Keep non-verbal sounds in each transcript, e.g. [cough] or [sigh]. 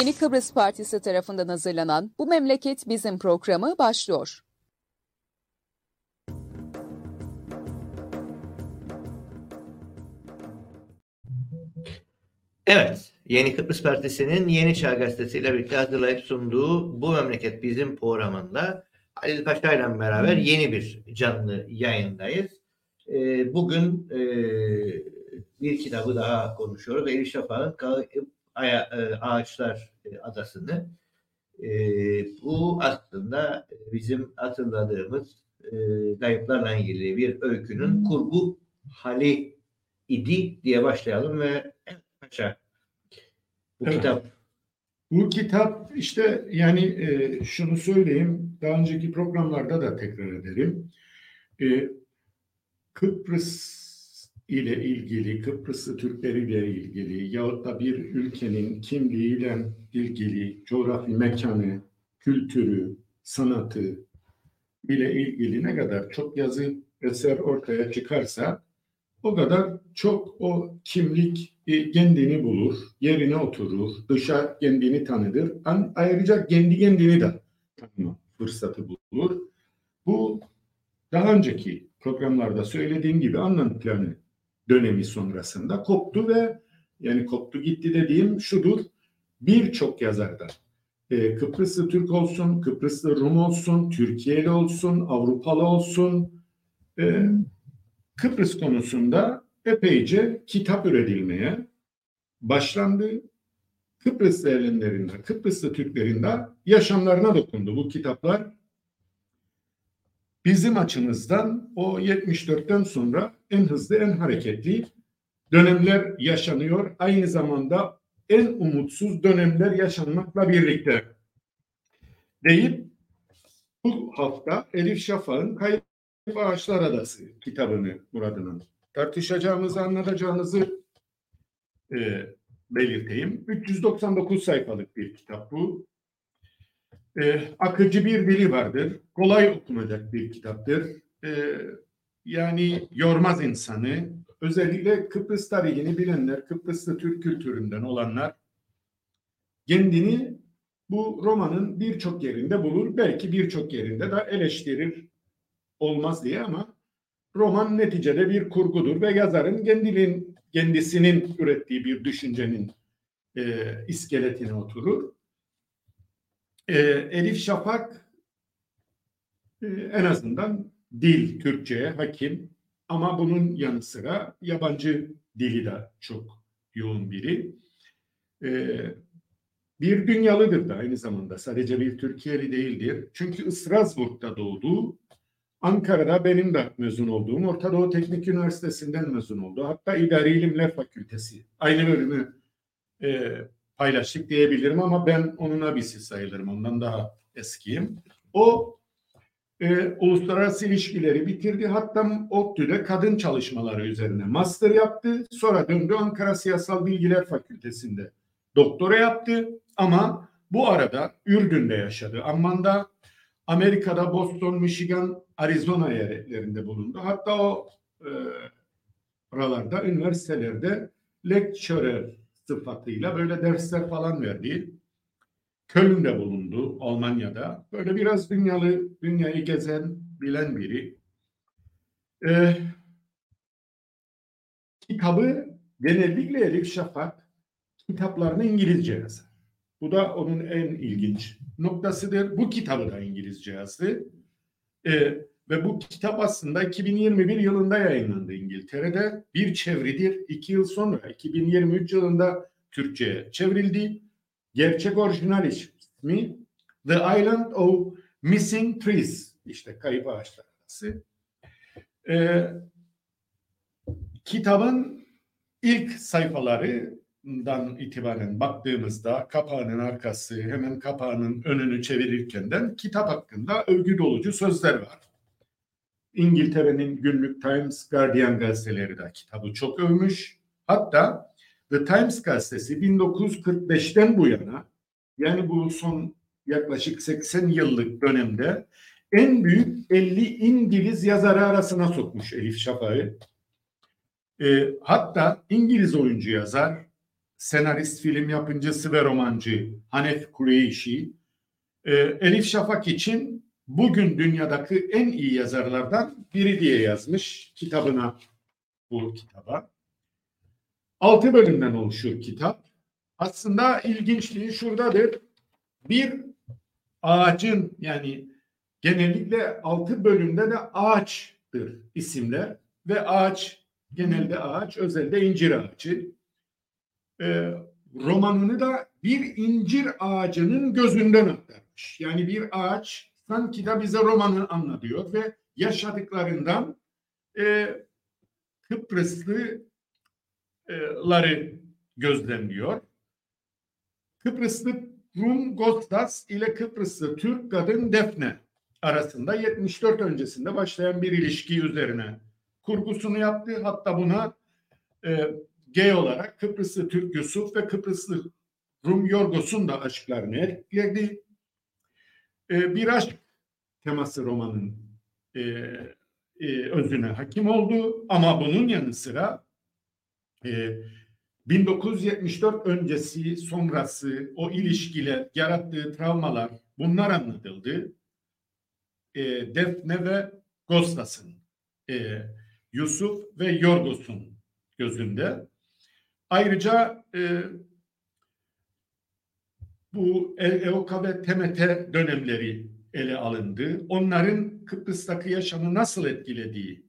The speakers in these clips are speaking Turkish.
Yeni Kıbrıs Partisi tarafından hazırlanan Bu Memleket Bizim programı başlıyor. Evet, Yeni Kıbrıs Partisi'nin Yeni Çağ Gazetesi ile birlikte hazırlayıp sunduğu Bu Memleket Bizim programında Halil Paşa ile beraber yeni bir canlı yayındayız. Ee, bugün e, bir kitabı daha konuşuyoruz. Elif Şafak'ın Ağaçlar Adası'nı. E, bu aslında bizim hatırladığımız e, kayıplarla ilgili bir öykünün kurgu hali idi diye başlayalım ve Paşa bu evet. kitap bu kitap işte yani e, şunu söyleyeyim daha önceki programlarda da tekrar ederim. E, Kıbrıs ile ilgili, Kıbrıslı Türkleri ile ilgili yahut da bir ülkenin kimliğiyle ilgili coğrafi mekanı, kültürü, sanatı ile ilgili ne kadar çok yazı eser ortaya çıkarsa o kadar çok o kimlik e, kendini bulur, yerine oturur, dışa kendini tanıdır. Ayrıca kendi kendini de tanıma fırsatı bulur. Bu daha önceki programlarda söylediğim gibi anlam planı dönemi sonrasında koptu ve yani koptu gitti dediğim şudur. Birçok yazardan e, Kıbrıslı Türk olsun, Kıbrıslı Rum olsun, Türkiye'li olsun, Avrupalı olsun e, Kıbrıs konusunda epeyce kitap üretilmeye başlandı. Kıbrıs eğilimlerinde, Kıbrıslı Türklerinde yaşamlarına dokundu bu kitaplar. Bizim açımızdan o 74'ten sonra en hızlı, en hareketli dönemler yaşanıyor. Aynı zamanda en umutsuz dönemler yaşanmakla birlikte deyip bu hafta Elif Şafak'ın Kayıp Ağaçlar Adası kitabını Murad'ın tartışacağımızı, anlatacağımızı e, belirteyim. 399 sayfalık bir kitap bu. E, akıcı bir dili vardır. Kolay okunacak bir kitaptır. E, yani yormaz insanı. Özellikle Kıbrıs tarihini bilenler, Kıbrıslı Türk kültüründen olanlar kendini bu romanın birçok yerinde bulur. Belki birçok yerinde de eleştirir olmaz diye ama roman neticede bir kurgudur ve yazarın kendinin, kendisinin ürettiği bir düşüncenin e, iskeletine oturur. E, Elif Şafak e, en azından dil Türkçe'ye hakim ama bunun yanı sıra yabancı dili de çok yoğun biri. E, bir dünyalıdır da aynı zamanda sadece bir Türkiye'li değildir. Çünkü Strasbourg'da doğdu Ankara'da benim de mezun olduğum Orta Doğu Teknik Üniversitesi'nden mezun oldu. Hatta İdari İlimler Fakültesi. Aynı bölümü e, paylaştık diyebilirim ama ben onun abisi sayılırım. Ondan daha eskiyim. O e, uluslararası ilişkileri bitirdi. Hatta ODTÜ'de kadın çalışmaları üzerine master yaptı. Sonra döndü Ankara Siyasal Bilgiler Fakültesi'nde doktora yaptı. Ama bu arada Ürdün'de yaşadı. Amman'da Amerika'da Boston, Michigan, Arizona eyaletlerinde bulundu. Hatta o e, oralarda üniversitelerde lecturer sıfatıyla böyle dersler falan verdi. Köln'de bulundu, Almanya'da. Böyle biraz dünyalı, dünyayı gezen, bilen biri. Ee, kitabı genellikle Elif Şafak kitaplarını İngilizce yazar. Bu da onun en ilginç noktasıdır. Bu kitabı da İngilizce yazdı. Ee, ve bu kitap aslında 2021 yılında yayınlandı İngiltere'de. Bir çevridir. İki yıl sonra 2023 yılında Türkçe'ye çevrildi. Gerçek orijinal ismi The Island of Missing Trees. İşte kayıp ağaçlar arası. Ee, kitabın ilk sayfaları dan itibaren baktığımızda kapağının arkası hemen kapağının önünü çevirirkenden kitap hakkında övgü dolucu sözler var. İngiltere'nin günlük Times Guardian gazeteleri de kitabı çok övmüş. Hatta The Times gazetesi 1945'ten bu yana yani bu son yaklaşık 80 yıllık dönemde en büyük 50 İngiliz yazarı arasına sokmuş Elif Şafak'ı. E, hatta İngiliz oyuncu yazar senarist, film yapımcısı ve romancı Hanef Kureyşi, e, Elif Şafak için bugün dünyadaki en iyi yazarlardan biri diye yazmış kitabına bu kitaba. Altı bölümden oluşur kitap. Aslında ilginçliği şuradadır. Bir ağacın yani genellikle altı bölümde de ağaçtır isimler ve ağaç genelde ağaç, özelde incir ağacı. Ee, romanını da bir incir ağacının gözünden aktarmış. Yani bir ağaç sanki de bize romanı anlatıyor ve yaşadıklarından e, Kıbrıslıları gözlemliyor. Kıbrıslı Rum Gostas ile Kıbrıslı Türk kadın Defne arasında 74 öncesinde başlayan bir ilişki üzerine kurgusunu yaptı. Hatta buna e, gay olarak Kıbrıslı Türk Yusuf ve Kıbrıslı Rum Yorgos'un da aşklarını ekledi. E, bir aşk teması romanın e, e, özüne hakim oldu. Ama bunun yanı sıra e, 1974 öncesi sonrası o ilişkiler, yarattığı travmalar bunlar anlatıldı. E, Defne ve Gostas'ın, e, Yusuf ve Yorgos'un gözünde. Ayrıca e, bu EOKA ve TMT dönemleri ele alındı. Onların Kıbrıs'taki yaşamı nasıl etkilediği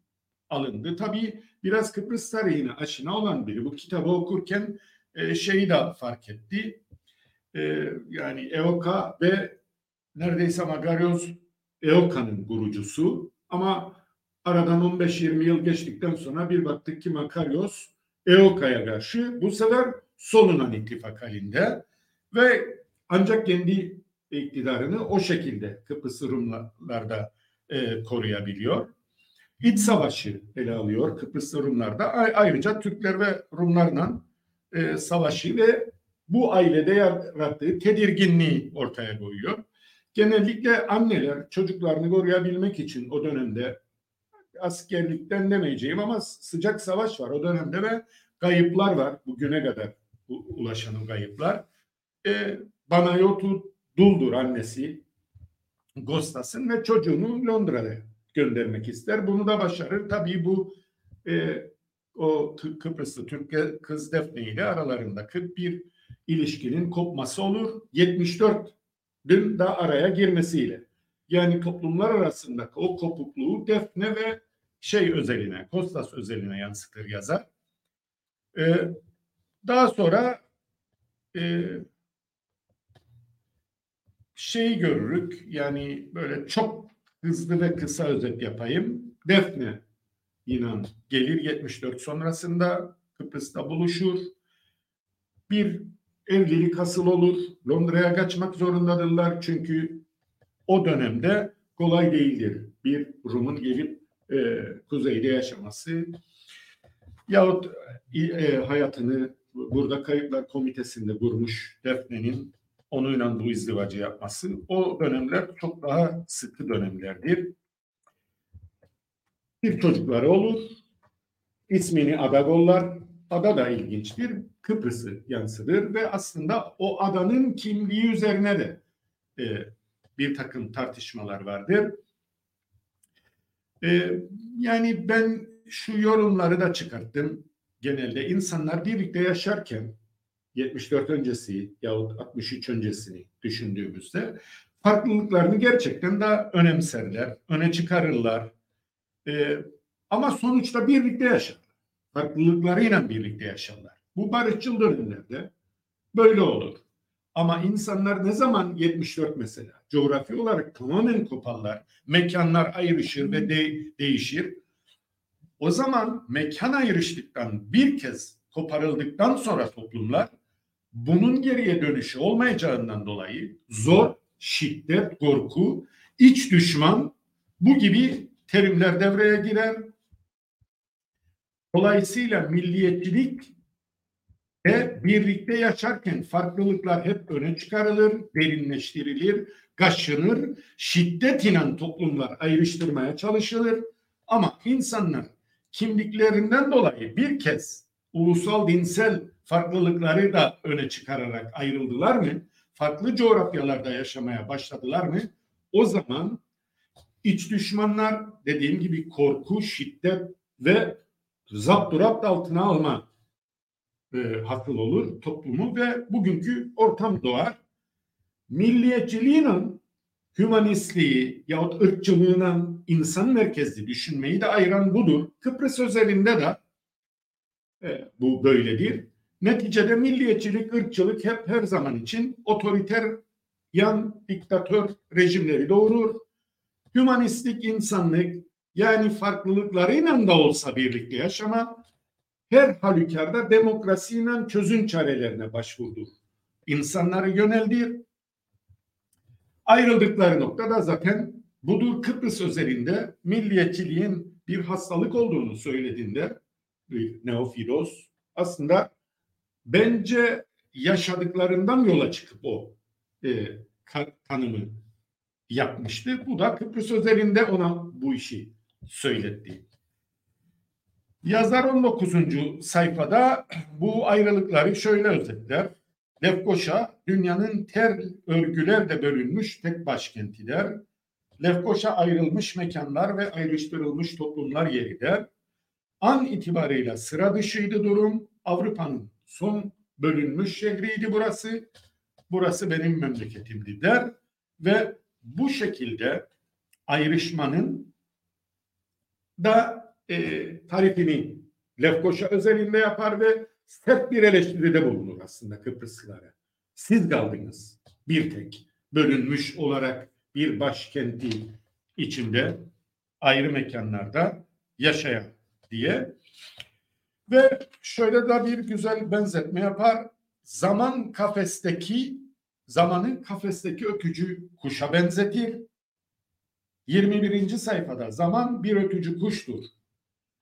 alındı. Tabii biraz Kıbrıs tarihine aşina olan biri bu kitabı okurken e, şeyi de fark etti. E, yani EOKA ve neredeyse Magarios EOKA'nın kurucusu ama aradan 15-20 yıl geçtikten sonra bir baktık ki Makarios EOKA'ya karşı bu sefer solunan ittifak halinde ve ancak kendi iktidarını o şekilde Kıbrıs Rumlarda e, koruyabiliyor. İç savaşı ele alıyor Kıbrıs Rumlarda. Ayrıca Türkler ve Rumlarla e, savaşı ve bu ailede yarattığı tedirginliği ortaya koyuyor. Genellikle anneler çocuklarını koruyabilmek için o dönemde askerlikten demeyeceğim ama sıcak savaş var o dönemde ve kayıplar var bugüne kadar ulaşan kayıplar. E, Banayotu Duldur annesi Gostas'ın ve çocuğunu Londra'ya göndermek ister. Bunu da başarır. Tabii bu e, o Kıbrıslı Türk kız Defne ile aralarındaki bir ilişkinin kopması olur. 74 dün da araya girmesiyle. Yani toplumlar arasındaki o kopukluğu Defne ve şey özeline, Kostas özeline yansıtır yazar. Ee, daha sonra e, şeyi görürük yani böyle çok hızlı ve kısa özet yapayım. Defne inan gelir 74 sonrasında Kıbrıs'ta buluşur. Bir evlilik hasıl olur. Londra'ya kaçmak zorundadırlar çünkü o dönemde kolay değildir bir Rum'un gelip e, kuzeyde yaşaması yahut e, hayatını burada Kayıplar Komitesi'nde vurmuş Defne'nin onunla bu izdivacı yapması o dönemler çok daha sıkı dönemlerdir. Bir çocukları olur. İsmini Adagollar. Ada da ilginçtir. Kıbrıs'ı yansıdır ve aslında o adanın kimliği üzerine de e, bir takım tartışmalar vardır. E, yani ben şu yorumları da çıkarttım. Genelde insanlar birlikte yaşarken 74 öncesi yahut 63 öncesini düşündüğümüzde farklılıklarını gerçekten daha önemserler, öne çıkarırlar. Ee, ama sonuçta birlikte yaşarlar. Farklılıklarıyla birlikte yaşarlar. Bu barışçıl dönemlerde böyle olur. Ama insanlar ne zaman 74 mesela coğrafi olarak tamamen koparlar, mekanlar ayrışır ve de değişir. O zaman mekan ayrıştıktan bir kez koparıldıktan sonra toplumlar bunun geriye dönüşü olmayacağından dolayı zor, şiddet, korku, iç düşman bu gibi terimler devreye girer. Dolayısıyla milliyetçilik ve birlikte yaşarken farklılıklar hep öne çıkarılır, derinleştirilir, kaşınır, şiddet inen toplumlar ayrıştırmaya çalışılır. Ama insanlar kimliklerinden dolayı bir kez ulusal dinsel farklılıkları da öne çıkararak ayrıldılar mı? Farklı coğrafyalarda yaşamaya başladılar mı? O zaman iç düşmanlar dediğim gibi korku, şiddet ve zapturapt altına alma e, hasıl olur toplumu ve bugünkü ortam doğar. Milliyetçiliğin hümanistliği yahut ırkçılığına insan merkezli düşünmeyi de ayıran budur. Kıbrıs özelinde de e, bu böyledir. Neticede milliyetçilik, ırkçılık hep her zaman için otoriter, yan diktatör rejimleri doğurur. Hümanistlik, insanlık yani farklılıklarıyla da olsa birlikte yaşama her halükarda demokrasiyle çözüm çarelerine başvurdu. İnsanları yöneldir. Ayrıldıkları nokta da zaten budur Kıbrıs özelinde milliyetçiliğin bir hastalık olduğunu söylediğinde Neofilos aslında bence yaşadıklarından yola çıkıp o e, tanımı yapmıştı. Bu da Kıbrıs özelinde ona bu işi söyletti. Yazar 19. sayfada bu ayrılıkları şöyle özetler. Lefkoşa dünyanın ter örgülerle bölünmüş tek başkentidir. Lefkoşa ayrılmış mekanlar ve ayrıştırılmış toplumlar yeridir. An itibarıyla sıra dışıydı durum. Avrupa'nın son bölünmüş şehriydi burası. Burası benim memleketimdi der ve bu şekilde ayrışmanın da e, tarifini Lefkoşa özelinde yapar ve sert bir eleştiride bulunur aslında Kıbrıslılara. Siz kaldınız bir tek bölünmüş olarak bir başkenti içinde ayrı mekanlarda yaşayan diye ve şöyle de bir güzel benzetme yapar. Zaman kafesteki zamanın kafesteki ökücü kuşa benzetir. 21. sayfada zaman bir ökücü kuştur.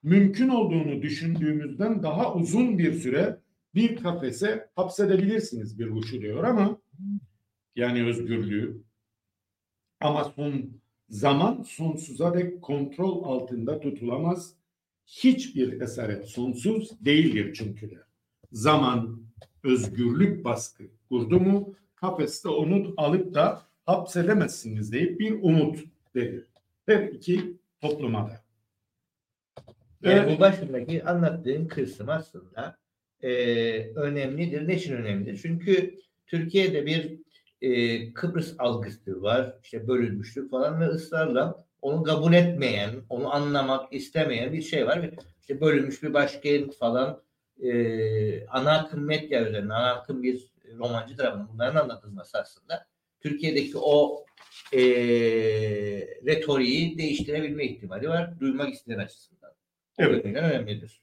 Mümkün olduğunu düşündüğümüzden daha uzun bir süre bir kafese hapsedebilirsiniz bir kuşu diyor ama yani özgürlüğü ama son zaman sonsuza dek kontrol altında tutulamaz. Hiçbir esaret sonsuz değildir çünkü de. Zaman özgürlük baskı kurdu mu kafeste onu alıp da hapsedemezsiniz deyip bir umut verir. Her iki topluma da. Yani Evet. bu başındaki anlattığın kısım aslında e, önemlidir. Ne için önemlidir? Çünkü Türkiye'de bir e, Kıbrıs algısı var. İşte bölünmüşlük falan ve ısrarla onu kabul etmeyen, onu anlamak istemeyen bir şey var. İşte bölünmüş bir başkent falan e, ana akım medya üzerine, ana akım bir romancı tarafından bunların anlatılması aslında Türkiye'deki o e, retoriği değiştirebilme ihtimali var. Duymak isteyen açısından. O Evet. önemlidir.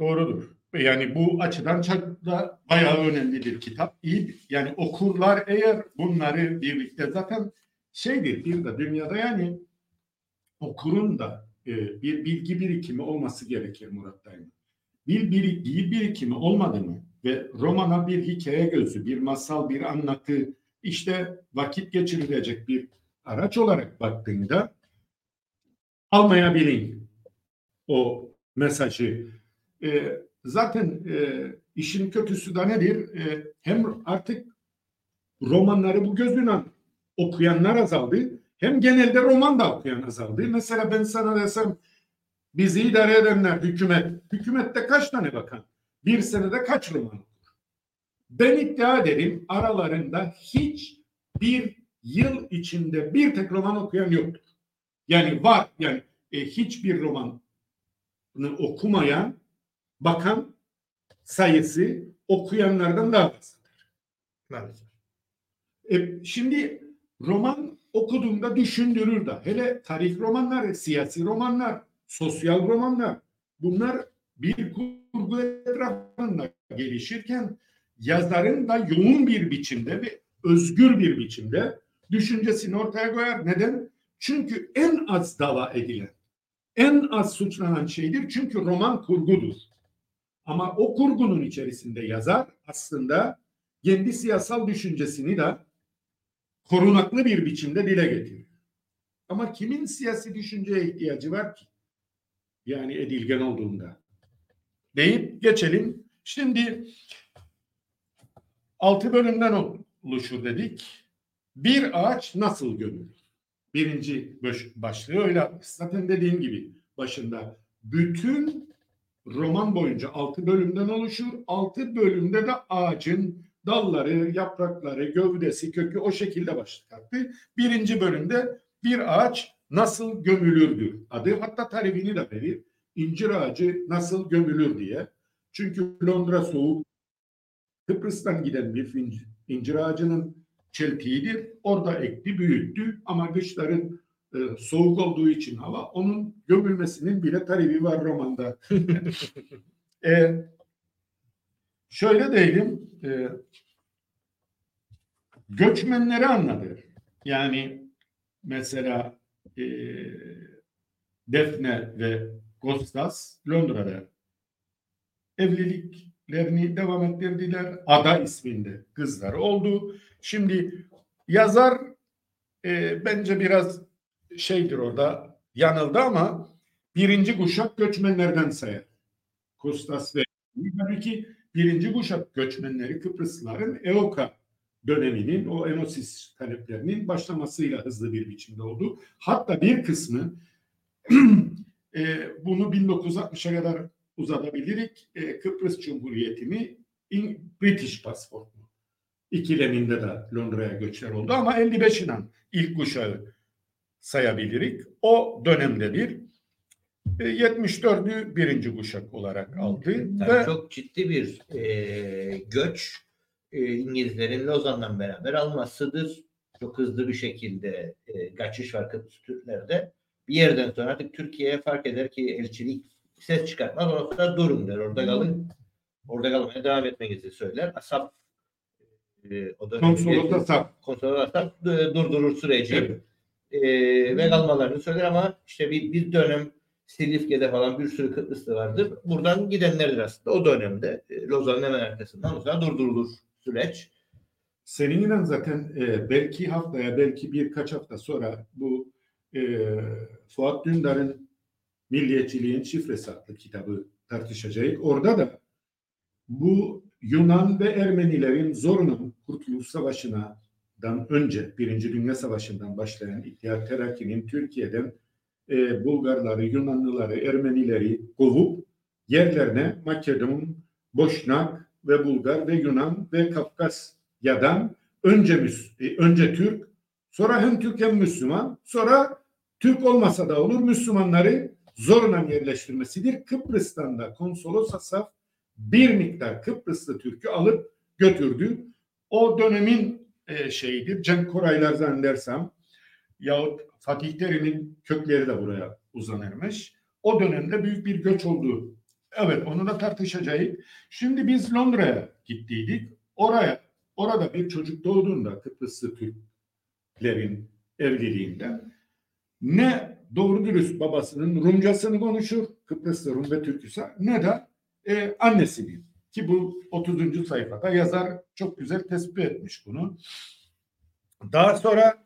Doğrudur. Yani bu açıdan çok da bayağı önemlidir kitap. İyi yani okurlar eğer bunları birlikte zaten şeydir bir de dünyada yani okurun da e, bir bilgi birikimi olması gerekir Murat Daima. Bir bilgi birikimi olmadı mı ve romana bir hikaye gözü, bir masal, bir anlatı işte vakit geçirilecek bir araç olarak baktığında almayabilin o mesajı. E, zaten e, işin kötüsü de nedir? E, hem artık romanları bu gözüyle okuyanlar azaldı. Hem genelde roman da okuyan azaldı. Mesela ben sana desem bizi idare edenler hükümet. Hükümette kaç tane bakan? Bir senede kaç roman okur? Ben iddia ederim aralarında hiç bir yıl içinde bir tek roman okuyan yoktur. Yani var yani e, hiçbir romanı okumayan bakan sayısı okuyanlardan daha fazladır. Maalesef. E, şimdi roman okuduğumda düşündürür de. Hele tarih romanları, siyasi romanlar, sosyal romanlar bunlar bir kurgu etrafında gelişirken yazarın da yoğun bir biçimde ve özgür bir biçimde düşüncesini ortaya koyar. Neden? Çünkü en az dava edilen, en az suçlanan şeydir. Çünkü roman kurgudur. Ama o kurgunun içerisinde yazar aslında kendi siyasal düşüncesini de korunaklı bir biçimde dile getiriyor. Ama kimin siyasi düşünceye ihtiyacı var ki? Yani edilgen olduğunda. deyip geçelim. Şimdi altı bölümden oluşur dedik. Bir ağaç nasıl gömülür? Birinci başlığı öyle zaten dediğim gibi başında bütün roman boyunca altı bölümden oluşur. Altı bölümde de ağacın dalları, yaprakları, gövdesi, kökü o şekilde başlattı. Birinci bölümde bir ağaç nasıl gömülürdü adı. Hatta tarifini de verir. İncir ağacı nasıl gömülür diye. Çünkü Londra soğuk. Kıbrıs'tan giden bir incir ağacının çeltiğidir. Orada ekti, büyüttü ama kışların e, soğuk olduğu için hava onun gömülmesinin bile tarifi var romanda. [laughs] e, şöyle diyelim e, göçmenleri anladı. Yani mesela e, Defne ve Kostas Londra'da evliliklerini devam ettirdiler. Ada isminde kızlar oldu. Şimdi yazar e, bence biraz şeydir orada yanıldı ama birinci kuşak göçmenlerden sayar. Kostas ve tabii ki birinci kuşak göçmenleri Kıbrıslıların Eoka döneminin o Enosis taleplerinin başlamasıyla hızlı bir biçimde oldu. Hatta bir kısmı [clears throat] e, bunu 1960'a kadar uzatabilirik. E, Kıbrıs Cumhuriyeti'ni British pasport mu? İkileminde de Londra'ya göçler oldu ama 55'inden ilk kuşağı sayabilirik. O dönemdedir. E, 74'ü birinci kuşak olarak aldı. Yani ve çok ciddi bir e, göç e, İngilizlerin Lozan'dan beraber almasıdır. Çok hızlı bir şekilde e, kaçış var Kıbrıs Türklerde. Bir yerden sonra artık Türkiye'ye fark eder ki elçilik ses çıkartmaz. Sonra durun der. Orada kalın. Orada kalmaya devam etmenizi söyler. Asap e, o Asap. Konsolos Asap e, durdurur süreci. Evet. E, ve kalmalarını söyler ama işte bir, bir dönem Silifke'de falan bir sürü Kıbrıslı vardır. Buradan gidenlerdir aslında. O dönemde e, Lozan'ın hemen arkasından o zaman durdurulur süreç. Seninle zaten e, belki haftaya belki birkaç hafta sonra bu e, Fuat Dündar'ın Milliyetçiliğin Şifresi adlı kitabı tartışacağız. Orada da bu Yunan ve Ermenilerin zorunun Kurtuluş Savaşı'ndan önce Birinci Dünya Savaşı'ndan başlayan İttihat Terakki'nin Türkiye'den e, Bulgarları, Yunanlıları, Ermenileri kovup yerlerine Makedon, Boşnak ve Bulgar ve Yunan ve Kafkasya'dan önce Müs e, önce Türk, sonra hem Türk hem Müslüman, sonra Türk olmasa da olur Müslümanları zorla yerleştirmesidir. Kıbrıs'tan da konsolos Asaf bir miktar Kıbrıslı Türk'ü alıp götürdü. O dönemin e, şeyidir. Cenk Koraylar zannedersem yahut Fatih Terim'in kökleri de buraya uzanırmış. O dönemde büyük bir göç oldu. Evet onu da tartışacağız. Şimdi biz Londra'ya gittiydik. Oraya orada bir çocuk doğduğunda Kıbrıslı Türklerin evliliğinden ne doğru dürüst babasının Rumcasını konuşur, Kıbrıslı Rum ve Türküsü ne de e, annesini. Ki bu 30. sayfada yazar çok güzel tespit etmiş bunu. Daha sonra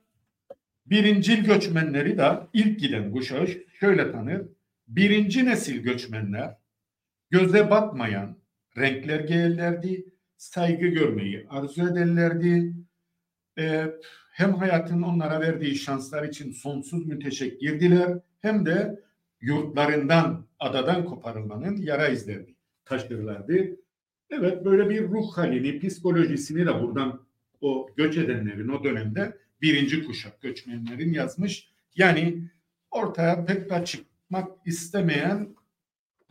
birincil göçmenleri de ilk giden kuşağı şöyle tanır. Birinci nesil göçmenler göze batmayan renkler giyerlerdi, saygı görmeyi arzu ederlerdi. Ee, hem hayatın onlara verdiği şanslar için sonsuz müteşekkirdiler hem de yurtlarından, adadan koparılmanın yara izlerini taşırlardı. Evet böyle bir ruh halini, psikolojisini de buradan o göç edenlerin o dönemde birinci kuşak göçmenlerin yazmış. Yani ortaya pek de çıkmak istemeyen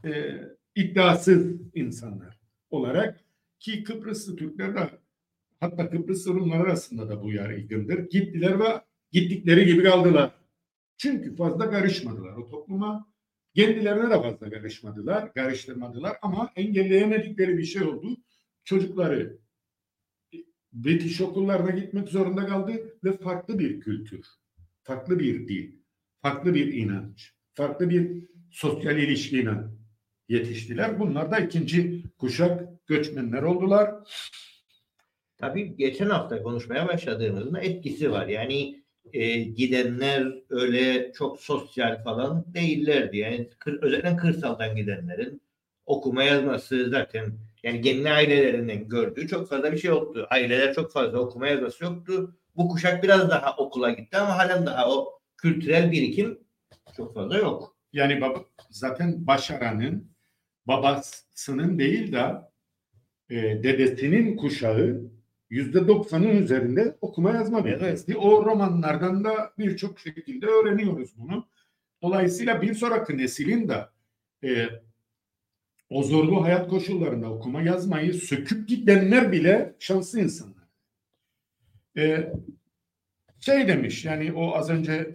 e, iddiasız insanlar olarak ki Kıbrıslı Türkler de hatta Kıbrıs Rumlar arasında da bu yaygındır. Gittiler ve gittikleri gibi kaldılar. Çünkü fazla karışmadılar o topluma. Kendilerine de fazla karışmadılar, karıştırmadılar ama engelleyemedikleri bir şey oldu. Çocukları British okullarına gitmek zorunda kaldı ve farklı bir kültür, farklı bir dil, farklı bir inanç, farklı bir sosyal ilişkiyle yetiştiler. Bunlar da ikinci kuşak göçmenler oldular. Tabii geçen hafta konuşmaya başladığımızda etkisi var. Yani e, gidenler öyle çok sosyal falan değillerdi. Yani kır, özellikle kırsaldan gidenlerin okuma yazması zaten yani genel ailelerinden gördüğü çok fazla bir şey yoktu. Aileler çok fazla okuma yazması yoktu. Bu kuşak biraz daha okula gitti ama halen daha o kültürel birikim çok fazla yok. Yani baba, zaten başaranın babasının değil de e, dedesinin kuşağı yüzde doksanın üzerinde okuma yazma bilgisi. O romanlardan da birçok şekilde öğreniyoruz bunu. Dolayısıyla bir sonraki neslin de e, o zorlu hayat koşullarında okuma yazmayı söküp gidenler bile şanslı insanlar. E, şey demiş yani o az önce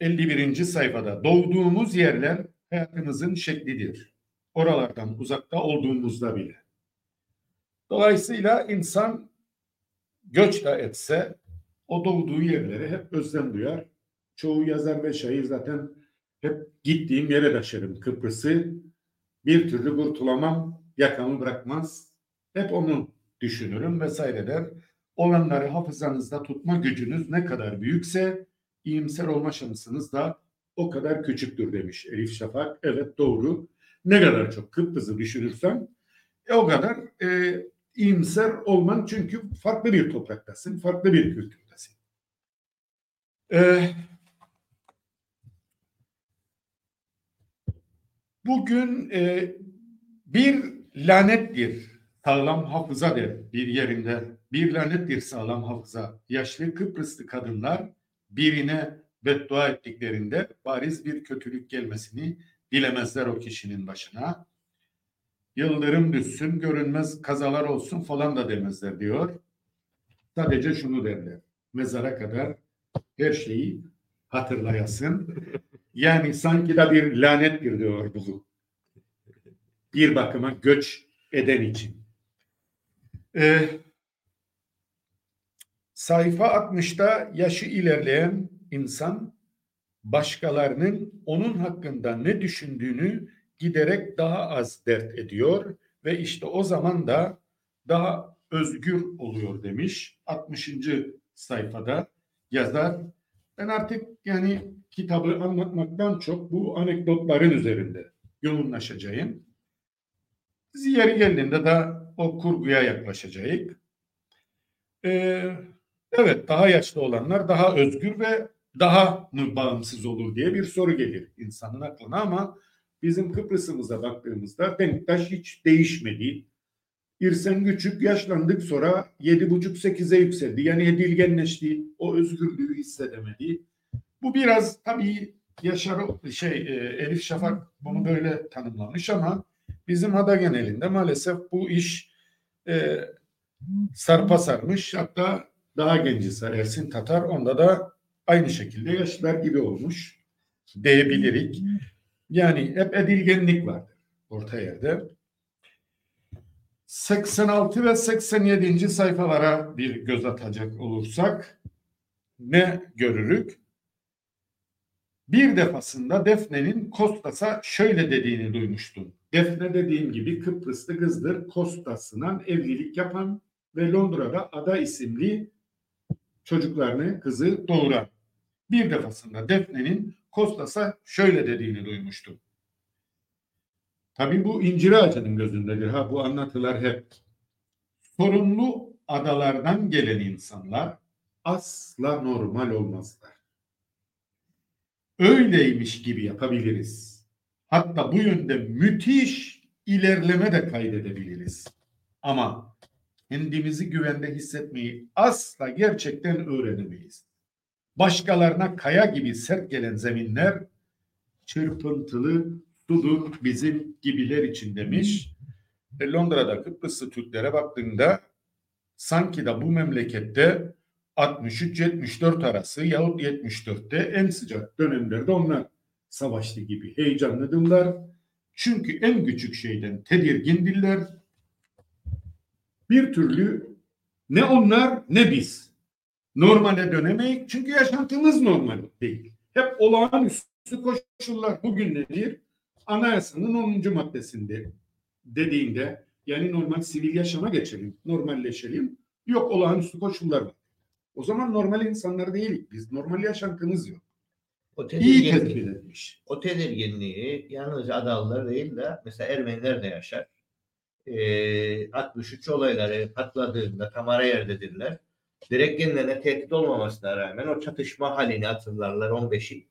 51. sayfada doğduğumuz yerler hayatımızın şeklidir. Oralardan uzakta olduğumuzda bile. Dolayısıyla insan göç de etse o doğduğu yerlere hep özlem duyar. Çoğu yazar ve şair zaten hep gittiğim yere taşırım Kıbrıs'ı. Bir türlü kurtulamam, yakamı bırakmaz. Hep onu düşünürüm vesaire der. Olanları hafızanızda tutma gücünüz ne kadar büyükse iyimser olma şansınız da o kadar küçüktür demiş Elif Şafak. Evet doğru. Ne kadar çok Kıbrıs'ı düşünürsen e, o kadar e, iyimser olman çünkü farklı bir topraktasın, farklı bir kültürdesin. Ee, bugün e, bir lanettir sağlam hafıza der bir yerinde. Bir lanettir sağlam hafıza. Yaşlı Kıbrıslı kadınlar birine beddua ettiklerinde bariz bir kötülük gelmesini dilemezler o kişinin başına yıldırım düşsün, görünmez kazalar olsun falan da demezler diyor. Sadece şunu derler. Mezara kadar her şeyi hatırlayasın. Yani sanki de bir lanettir diyor bu. Bir bakıma göç eden için. Ee, sayfa 60'ta yaşı ilerleyen insan başkalarının onun hakkında ne düşündüğünü giderek daha az dert ediyor ve işte o zaman da daha özgür oluyor demiş 60. sayfada yazar. Ben artık yani kitabı anlatmaktan çok bu anekdotların üzerinde yoğunlaşacağım. Yeri geldiğinde de o kurguya yaklaşacağız. Ee, evet daha yaşlı olanlar daha özgür ve daha mı bağımsız olur diye bir soru gelir insanın aklına ama Bizim Kıbrıs'ımıza baktığımızda Denktaş hiç değişmedi. İrsen Küçük yaşlandık sonra yedi buçuk sekize yükseldi. Yani edilgenleşti. O özgürlüğü hissedemedi. Bu biraz tabii Yaşar şey e, Elif Şafak bunu böyle tanımlamış ama bizim ada genelinde maalesef bu iş e, sarpa sarmış. Hatta daha genci Ersin Tatar onda da aynı şekilde yaşlar gibi olmuş diyebilirik. Yani hep edilgenlik vardır orta yerde. 86 ve 87. sayfalara bir göz atacak olursak ne görürük? Bir defasında Defne'nin Kostas'a şöyle dediğini duymuştum. Defne dediğim gibi Kıbrıslı kızdır. Kostas'la evlilik yapan ve Londra'da Ada isimli çocuklarını kızı doğuran. Bir defasında Defne'nin Kostas'a şöyle dediğini duymuştum. Tabii bu incir ağacının gözündedir. Ha bu anlatılar hep. Sorumlu adalardan gelen insanlar asla normal olmazlar. Öyleymiş gibi yapabiliriz. Hatta bu yönde müthiş ilerleme de kaydedebiliriz. Ama kendimizi güvende hissetmeyi asla gerçekten öğrenemeyiz. Başkalarına kaya gibi sert gelen zeminler çırpıntılı sudur bizim gibiler için demiş. E, Londra'da Kıbrıslı Türklere baktığında sanki de bu memlekette 63-74 arası yahut 74'te en sıcak dönemlerde onlar savaştı gibi heyecanlıdırlar. Çünkü en küçük şeyden tedirgindirler. Bir türlü ne onlar ne biz normale dönemeyiz. Çünkü yaşantımız normal değil. Hep olağanüstü koşullar bugün nedir? Anayasanın 10. maddesinde dediğinde yani normal sivil yaşama geçelim, normalleşelim. Yok olağanüstü koşullar var. O zaman normal insanlar değiliz. Biz normal yaşantımız yok. O iyi tespit etmiş. o tedirginliği yalnızca Adalılar değil de mesela Ermeniler de yaşar. Ee, 63 olayları patladığında Tamara yerdedirler. Direkt kendilerine tehdit olmamasına rağmen o çatışma halini hatırlarlar 15'i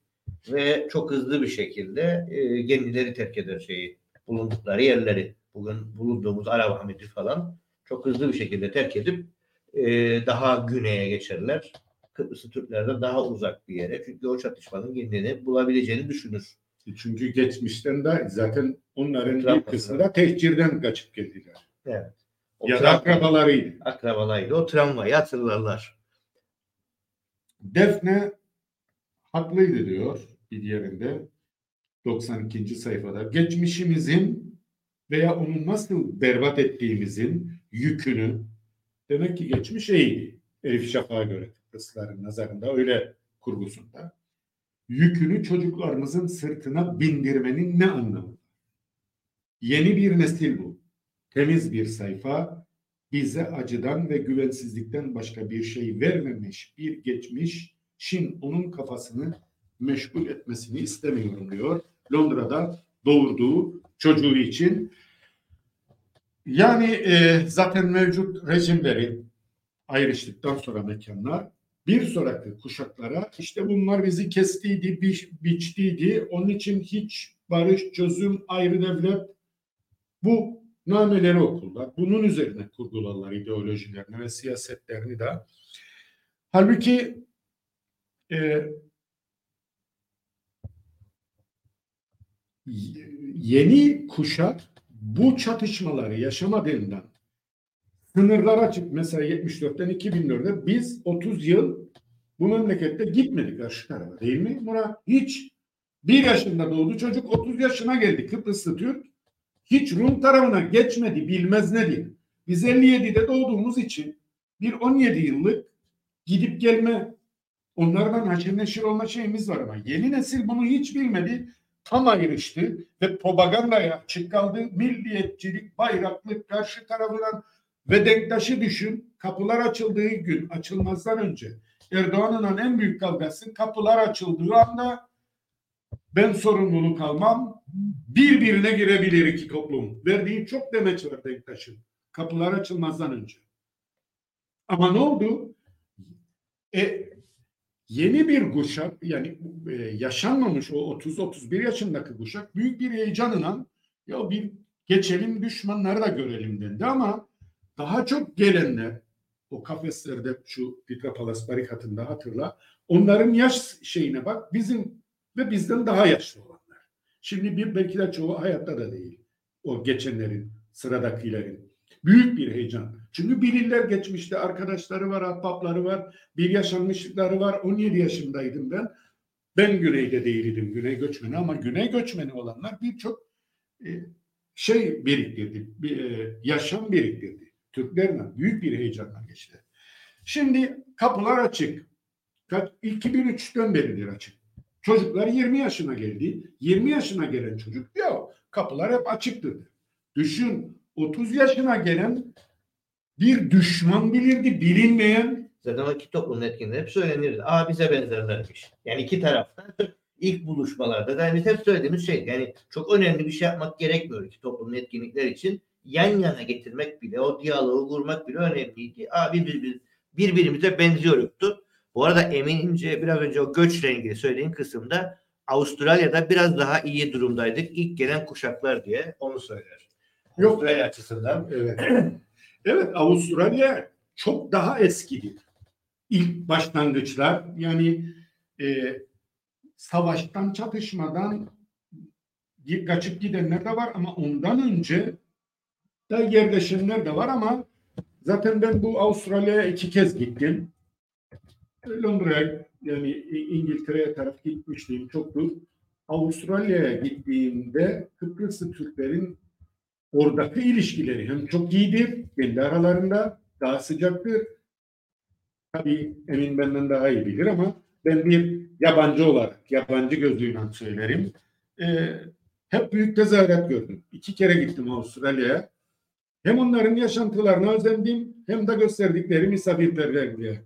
ve çok hızlı bir şekilde e, kendileri terk eder şeyi bulundukları yerleri. Bugün bulunduğumuz Arap Hamidi falan çok hızlı bir şekilde terk edip e, daha güneye geçerler. Kıbrıs'ı Türklerden daha uzak bir yere. Çünkü o çatışmanın kendini bulabileceğini düşünür. Çünkü geçmişten de zaten onların bir Trabzon'da. kısmı da tehcirden kaçıp geldiler. Evet. O ya da akrabalarıydı. akrabalaydı. O travmayı hatırlarlar. Defne haklıydı diyor bir diğerinde 92. sayfada. Geçmişimizin veya onu nasıl berbat ettiğimizin yükünü demek ki geçmiş iyiydi. Elif Şafak'a göre Kıbrısların nazarında öyle kurgusunda. Yükünü çocuklarımızın sırtına bindirmenin ne anlamı? Yeni bir nesil bu. Temiz bir sayfa, bize acıdan ve güvensizlikten başka bir şey vermemiş bir geçmiş, Şin onun kafasını meşgul etmesini istemiyorum diyor. Londra'da doğurduğu çocuğu için. Yani e, zaten mevcut rejimleri ayrıştıktan sonra mekanlar bir sonraki kuşaklara işte bunlar bizi kestiydi, bi biçtiydi. Onun için hiç barış, çözüm, ayrı devlet bu nameleri okurlar. Bunun üzerine kurgularlar ideolojilerini ve siyasetlerini de. Halbuki e, yeni kuşak bu çatışmaları yaşamadığından sınırlar açık. Mesela 74'ten 2004'e biz 30 yıl bu memlekette gitmedik karşı tarafa değil mi Murat? Hiç bir yaşında doğdu çocuk 30 yaşına geldi Kıbrıslı Türk. Hiç Rum tarafına geçmedi bilmez nedir. Biz 57'de doğduğumuz için bir 17 yıllık gidip gelme onlardan haşır neşir olma şeyimiz var ama yeni nesil bunu hiç bilmedi. Tam ayrıştı ve propagandaya açık kaldı. Milliyetçilik, bayraklık karşı tarafından ve denktaşı düşün. Kapılar açıldığı gün açılmazdan önce Erdoğan'ın en büyük kavgası kapılar açıldığı anda ben sorumluluk almam birbirine girebilir iki toplum. Verdiği çok demeç var denktaşın. Kapılar açılmazdan önce. Ama ne oldu? E, yeni bir kuşak yani e, yaşanmamış o 30-31 yaşındaki kuşak büyük bir heyecanla ya bir geçelim düşmanları da görelim dendi ama daha çok gelenler o kafeslerde şu Petra Palas barikatında hatırla onların yaş şeyine bak bizim ve bizden daha yaşlı olanlar. Şimdi bir belki de çoğu hayatta da değil. O geçenlerin, sıradakilerin. Büyük bir heyecan. Çünkü bilirler geçmişte arkadaşları var, ahbapları var, bir yaşanmışlıkları var. 17 yaşındaydım ben. Ben güneyde değildim, güney göçmeni ama güney göçmeni olanlar birçok e, şey biriktirdi, bir, e, yaşam biriktirdi. Türklerle büyük bir heyecanla geçti. Şimdi kapılar açık. 2003'ten beridir açık. Çocuklar 20 yaşına geldi. 20 yaşına gelen çocuk ya kapılar hep açıktır. Düşün 30 yaşına gelen bir düşman bilirdi bilinmeyen. Zaten o iki toplumun etkinliği hep söylenirdi. Aa bize benzerlermiş. Yani iki tarafta ilk buluşmalarda da yani hep söylediğimiz şey yani çok önemli bir şey yapmak gerekmiyor iki toplumun etkinlikler için. Yan yana getirmek bile, o diyaloğu kurmak bile önemliydi. Aa bir, bir, bir, birbirimize benziyorduktu. Bu arada eminince biraz önce o göçle ilgili söylediğin kısımda Avustralya'da biraz daha iyi durumdaydık. İlk gelen kuşaklar diye onu söyler. Yok. Avustralya açısından. Evet. [clears throat] evet Avustralya çok daha eskidir. İlk başlangıçlar yani e, savaştan çatışmadan kaçıp gidenler de var ama ondan önce da yerleşenler de var ama zaten ben bu Avustralya'ya iki kez gittim. Londra'ya yani İngiltere'ye taraf gitmiştim çoktur. Avustralya'ya gittiğimde Kıbrıslı Türklerin oradaki ilişkileri hem çok iyidir, kendi aralarında daha sıcaktır. Tabii Emin benden daha iyi bilir ama ben bir yabancı olarak, yabancı gözlüğüyle söylerim. Ee, hep büyük tezahürat gördüm. İki kere gittim Avustralya'ya. Hem onların yaşantılarına özendim hem de gösterdikleri misafirperverliğe.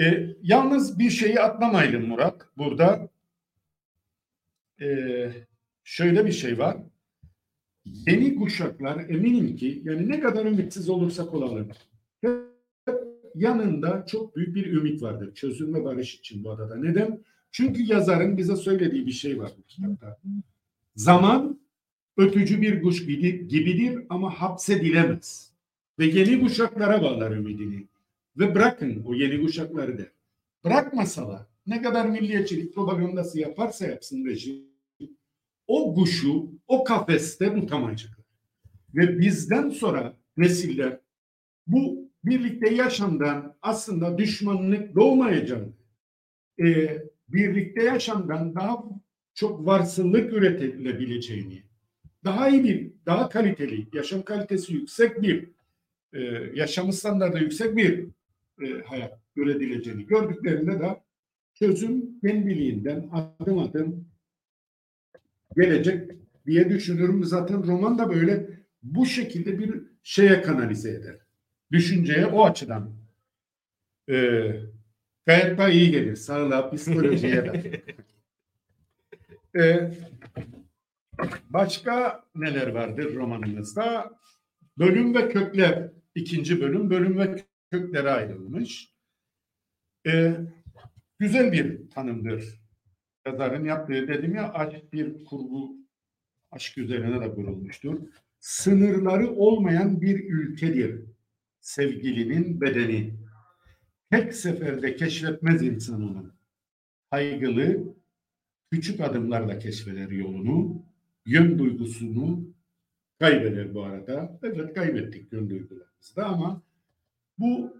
E, yalnız bir şeyi atlamayalım Murat. Burada e, şöyle bir şey var. Yeni kuşaklar eminim ki yani ne kadar ümitsiz olursak olalım yanında çok büyük bir ümit vardır. Çözüm ve barış için bu adada. Neden? Çünkü yazarın bize söylediği bir şey var bu kitapta. Zaman ötücü bir kuş gibidir ama hapsedilemez. Ve yeni kuşaklara bağlar ümidini. Ve bırakın o yeni kuşakları der. Bırakmasalar ne kadar milliyetçilik propagandası yaparsa yapsın rejim o kuşu o kafeste tutamayacaklar. Ve bizden sonra nesiller bu birlikte yaşamdan aslında düşmanlık doğmayacağını, e, birlikte yaşamdan daha çok varsıllık üretilebileceğini, daha iyi bir, daha kaliteli, yaşam kalitesi yüksek bir, e, yaşam standartı yüksek bir e, hayat üretileceğini gördüklerinde de çözüm kendiliğinden adım adım gelecek diye düşünüyorum. Zaten roman da böyle bu şekilde bir şeye kanalize eder. Düşünceye o açıdan e, gayet daha iyi gelir. Sağlığa, psikolojiye de. [laughs] e, başka neler vardır romanımızda? Bölüm ve kökler. ikinci bölüm bölüm ve köklere ayrılmış. E, güzel bir tanımdır. Yazarın yaptığı dedim ya aşk bir kurgu aşk üzerine de kurulmuştur. Sınırları olmayan bir ülkedir sevgilinin bedeni. Tek seferde keşfetmez insan onu. Kaygılı, küçük adımlarla keşfeder yolunu, yön duygusunu kaybeder bu arada. Evet kaybettik yön duygularımızı da ama bu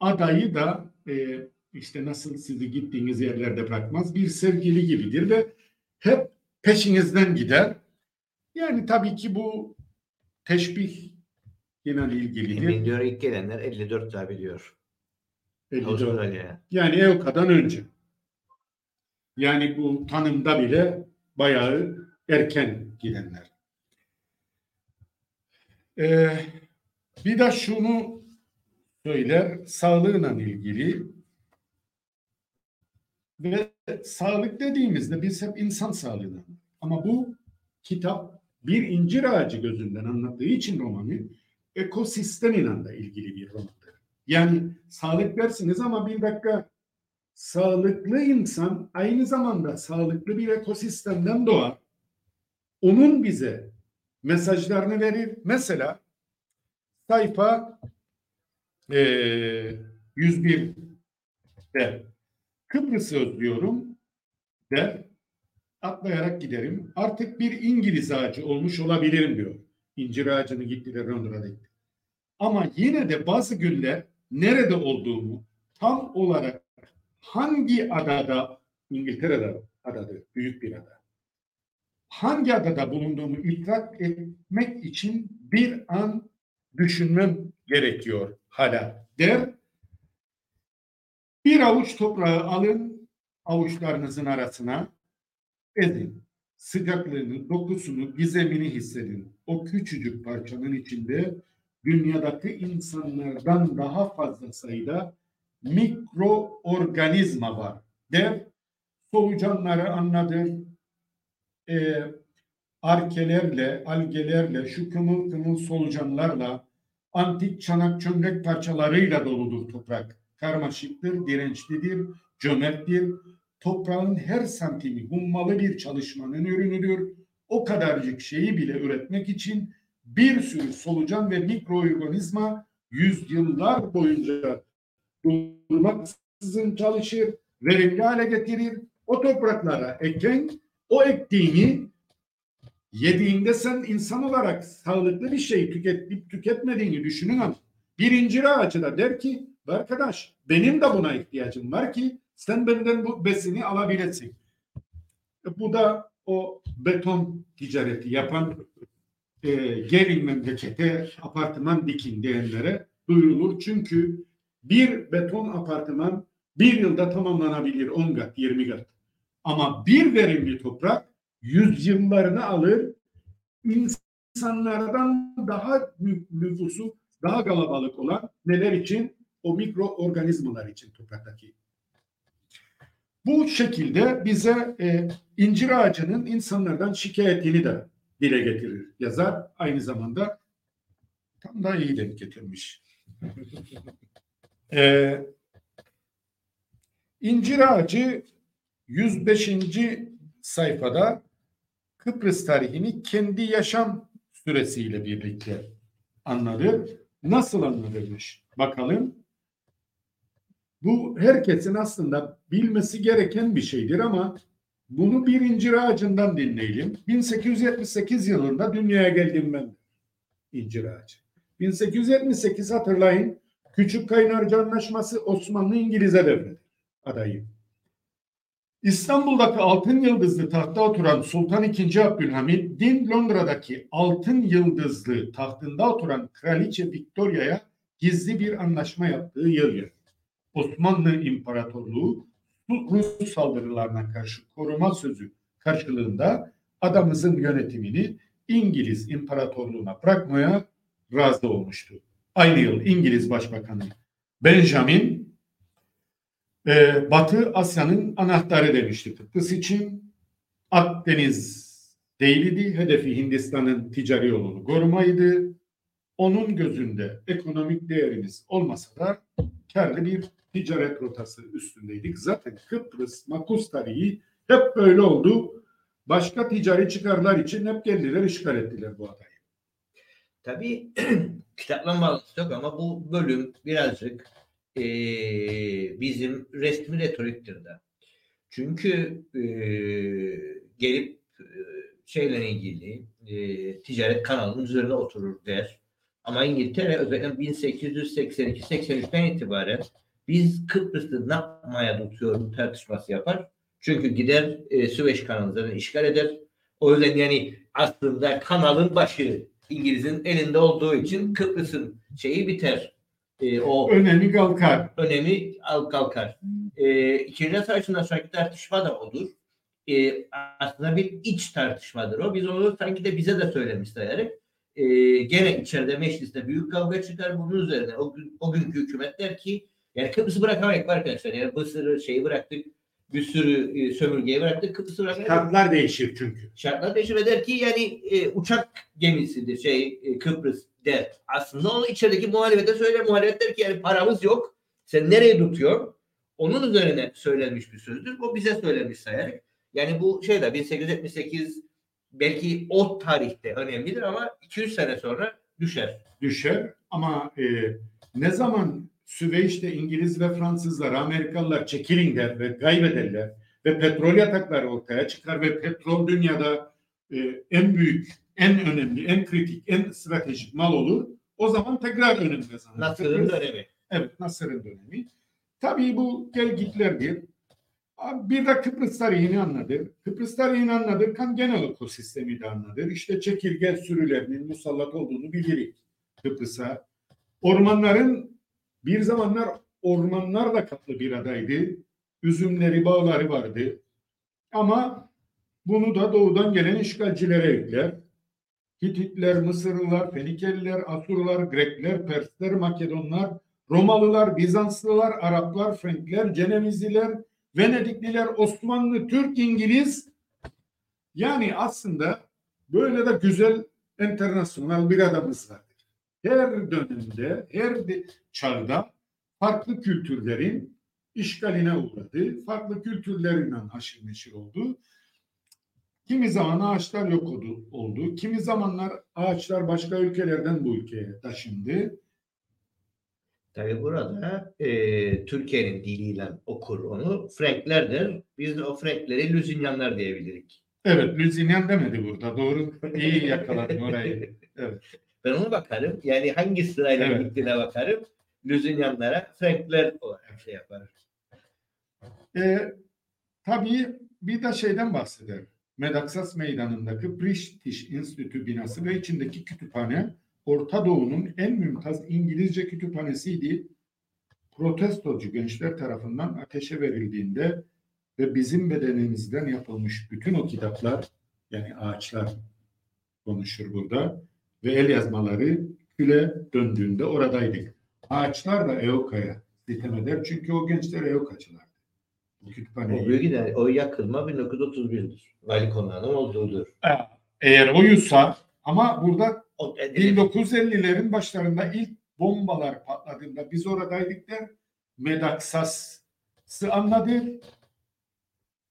adayı da e, işte nasıl sizi gittiğiniz yerlerde bırakmaz bir sevgili gibidir ve hep peşinizden gider. Yani tabii ki bu teşbih yine ilgilidir. Emin diyor ilk gelenler 54 tabi diyor. 54. Avustralya'ya. Yani Evka'dan önce. Yani bu tanımda bile bayağı erken gidenler. Ee, bir de şunu söyler, sağlığıyla ilgili ve sağlık dediğimizde biz hep insan sağlığına ama bu kitap bir incir ağacı gözünden anlattığı için romanı ekosistem inanla ilgili bir romandır. Yani sağlık dersiniz ama bir dakika sağlıklı insan aynı zamanda sağlıklı bir ekosistemden doğar. Onun bize mesajlarını verir. Mesela sayfa e, 101 der. Kıbrıs'ı özlüyorum der. Atlayarak giderim. Artık bir İngiliz ağacı olmuş olabilirim diyor. İncir ağacını gittiler Londra'da gitti. Ama yine de bazı günler nerede olduğumu tam olarak hangi adada İngiltere'de adadır, büyük bir ada. Hangi adada bulunduğumu idrak etmek için bir an düşünmem gerekiyor hala der. Bir avuç toprağı alın avuçlarınızın arasına ezin sıcaklığını, dokusunu, gizemini hissedin. O küçücük parçanın içinde dünyadaki insanlardan daha fazla sayıda mikroorganizma var. Dev solucanları anladır. E, arkelerle, algelerle, şu kımıl kımıl solucanlarla, antik çanak çömlek parçalarıyla doludur toprak. Karmaşıktır, dirençlidir, cömerttir, toprağın her santimi hummalı bir çalışmanın ürünüdür. O kadarcık şeyi bile üretmek için bir sürü solucan ve mikroorganizma yüzyıllar boyunca durmaksızın çalışır, verimli hale getirir. O topraklara eken o ektiğini yediğinde sen insan olarak sağlıklı bir şey tüketip tüketmediğini düşünün ama bir incir ağacı da der ki arkadaş benim de buna ihtiyacım var ki sen benden bu besini alabilesin. E, bu da o beton ticareti yapan e, gelin memlekete apartman dikin diyenlere duyurulur. Çünkü bir beton apartman bir yılda tamamlanabilir 10 kat 20 kat. Ama bir verimli toprak yüzyıllarını alır. İnsanlardan daha nüfusu daha kalabalık olan neler için? O mikroorganizmalar için topraktaki. Bu şekilde bize e, incir ağacının insanlardan şikayetini de dile getirir yazar. Aynı zamanda tam da iyi denk getirmiş. e, incir ağacı 105. sayfada Kıbrıs tarihini kendi yaşam süresiyle birlikte anladı. Nasıl anladırmış? Bakalım. Bu herkesin aslında bilmesi gereken bir şeydir ama bunu bir incir ağacından dinleyelim. 1878 yılında dünyaya geldim ben incir ağacı. 1878 hatırlayın Küçük Kaynarca Anlaşması Osmanlı İngiliz'e devredir adayı. İstanbul'daki altın yıldızlı tahtta oturan Sultan II. Abdülhamid, din Londra'daki altın yıldızlı tahtında oturan Kraliçe Victoria'ya gizli bir anlaşma yaptığı yıl yer. Osmanlı İmparatorluğu Rus saldırılarına karşı koruma sözü karşılığında adamızın yönetimini İngiliz İmparatorluğu'na bırakmaya razı olmuştu. Aynı yıl İngiliz Başbakanı Benjamin e, Batı Asya'nın anahtarı demişti Kıbrıs için. Akdeniz değildi. Hedefi Hindistan'ın ticari yolunu korumaydı. Onun gözünde ekonomik değerimiz olmasa da karlı bir ticaret rotası üstündeydik. Zaten Kıbrıs, Makus tarihi hep böyle oldu. Başka ticari çıkarlar için hep geldiler işgal ettiler bu adayı. Tabii kitapla bağlantısı yok ama bu bölüm birazcık e, bizim resmi retoriktir de. Çünkü e, gelip e, şeyle ilgili e, ticaret kanalının üzerine oturur der. Ama İngiltere özellikle 1882-83'ten itibaren biz Kıbrıs'ı ne yapmaya tutuyor tartışması yapar. Çünkü gider e, Süveyş kanalını işgal eder. O yüzden yani aslında kanalın başı İngiliz'in elinde olduğu için Kıbrıs'ın şeyi biter. E, o önemi kalkar. Önemi al kalkar. E, İkinci Savaşı'ndan sonraki tartışma da olur. E, aslında bir iç tartışmadır o. Biz onu sanki de bize de söylemiş sayarak e, gene içeride mecliste büyük kavga çıkar bunun üzerine. O, gün, o günkü hükümet der ki yani Kıbrıs'ı bırakamayız arkadaşlar. Yani Mısır'ı şeyi bıraktık bir sürü e, sömürgeyi bıraktık. Kıbrıs'ı bırakamayız. Şartlar değişir çünkü. Şartlar değişir ve der ki yani e, uçak gemisidir şey e, Kıbrıs der. Aslında onu içerideki muhalefete söyler. Muhalefet der ki yani paramız yok. Sen nereye tutuyor? Onun üzerine söylenmiş bir sözdür. O bize söylenmiş sayarak. Yani bu şeyde 1878 belki o tarihte önemlidir ama 200 sene sonra düşer. Düşer ama e, ne zaman Süveyş'te İngiliz ve Fransızlar, Amerikalılar çekilin der ve kaybederler ve petrol yatakları ortaya çıkar ve petrol dünyada e, en büyük, en önemli, en kritik, en stratejik mal olur. O zaman tekrar önem kazanır. Nasır'ın dönemi. Evet, Nasır'ın dönemi. Tabii bu gel gitlerdir. Bir de Kıbrıs tarihini anladır. Kıbrıs tarihini anladırken genel ekosistemi de anladır. İşte çekirge sürülerinin musallat olduğunu bilirik Kıbrıs'a. Ormanların bir zamanlar ormanlarla kaplı bir adaydı. Üzümleri, bağları vardı. Ama bunu da doğudan gelen işgalcilere yükler. Hititler, Mısırlılar, Fenikeliler, Asurlar, Grekler, Persler, Makedonlar, Romalılar, Bizanslılar, Araplar, Frankler, Cenevizliler, Venedikliler, Osmanlı, Türk, İngiliz yani aslında böyle de güzel internasyonel bir adamız vardır. Her dönemde, her çağda farklı kültürlerin işgaline uğradı. Farklı kültürlerinden haşır neşir oldu. Kimi zaman ağaçlar yok oldu. Kimi zamanlar ağaçlar başka ülkelerden bu ülkeye taşındı. Tabii burada e, Türkiye'nin diliyle okur onu. Franklerdir. Biz de o Frankleri Lüzinyanlar diyebilirik. Evet, Lüzinyan demedi burada. Doğru, iyi yakaladın orayı. [laughs] Evet. Ben ona bakarım. Yani hangi sırayla Evet. gittiğine bakarım. Lüzinyanlara Frankler olarak şey yaparım. Ee, tabii bir de şeyden bahseder. Medaksas Meydanı'ndaki British Institute binası ve içindeki kütüphane Orta Doğu'nun en mümtaz İngilizce kütüphanesiydi. Protestocu gençler tarafından ateşe verildiğinde ve bizim bedenimizden yapılmış bütün o kitaplar yani ağaçlar konuşur burada ve el yazmaları küle döndüğünde oradaydık. Ağaçlar da EOKA'ya sitem eder. Çünkü o gençler EOKA'cılar. Bu O büyük gider. O yakılma 1931'dir. Vali konağının olduğudur. Eğer oysa ama burada 1950'lerin başlarında ilk bombalar patladığında biz oradaydık der. Medaksas'ı anladı.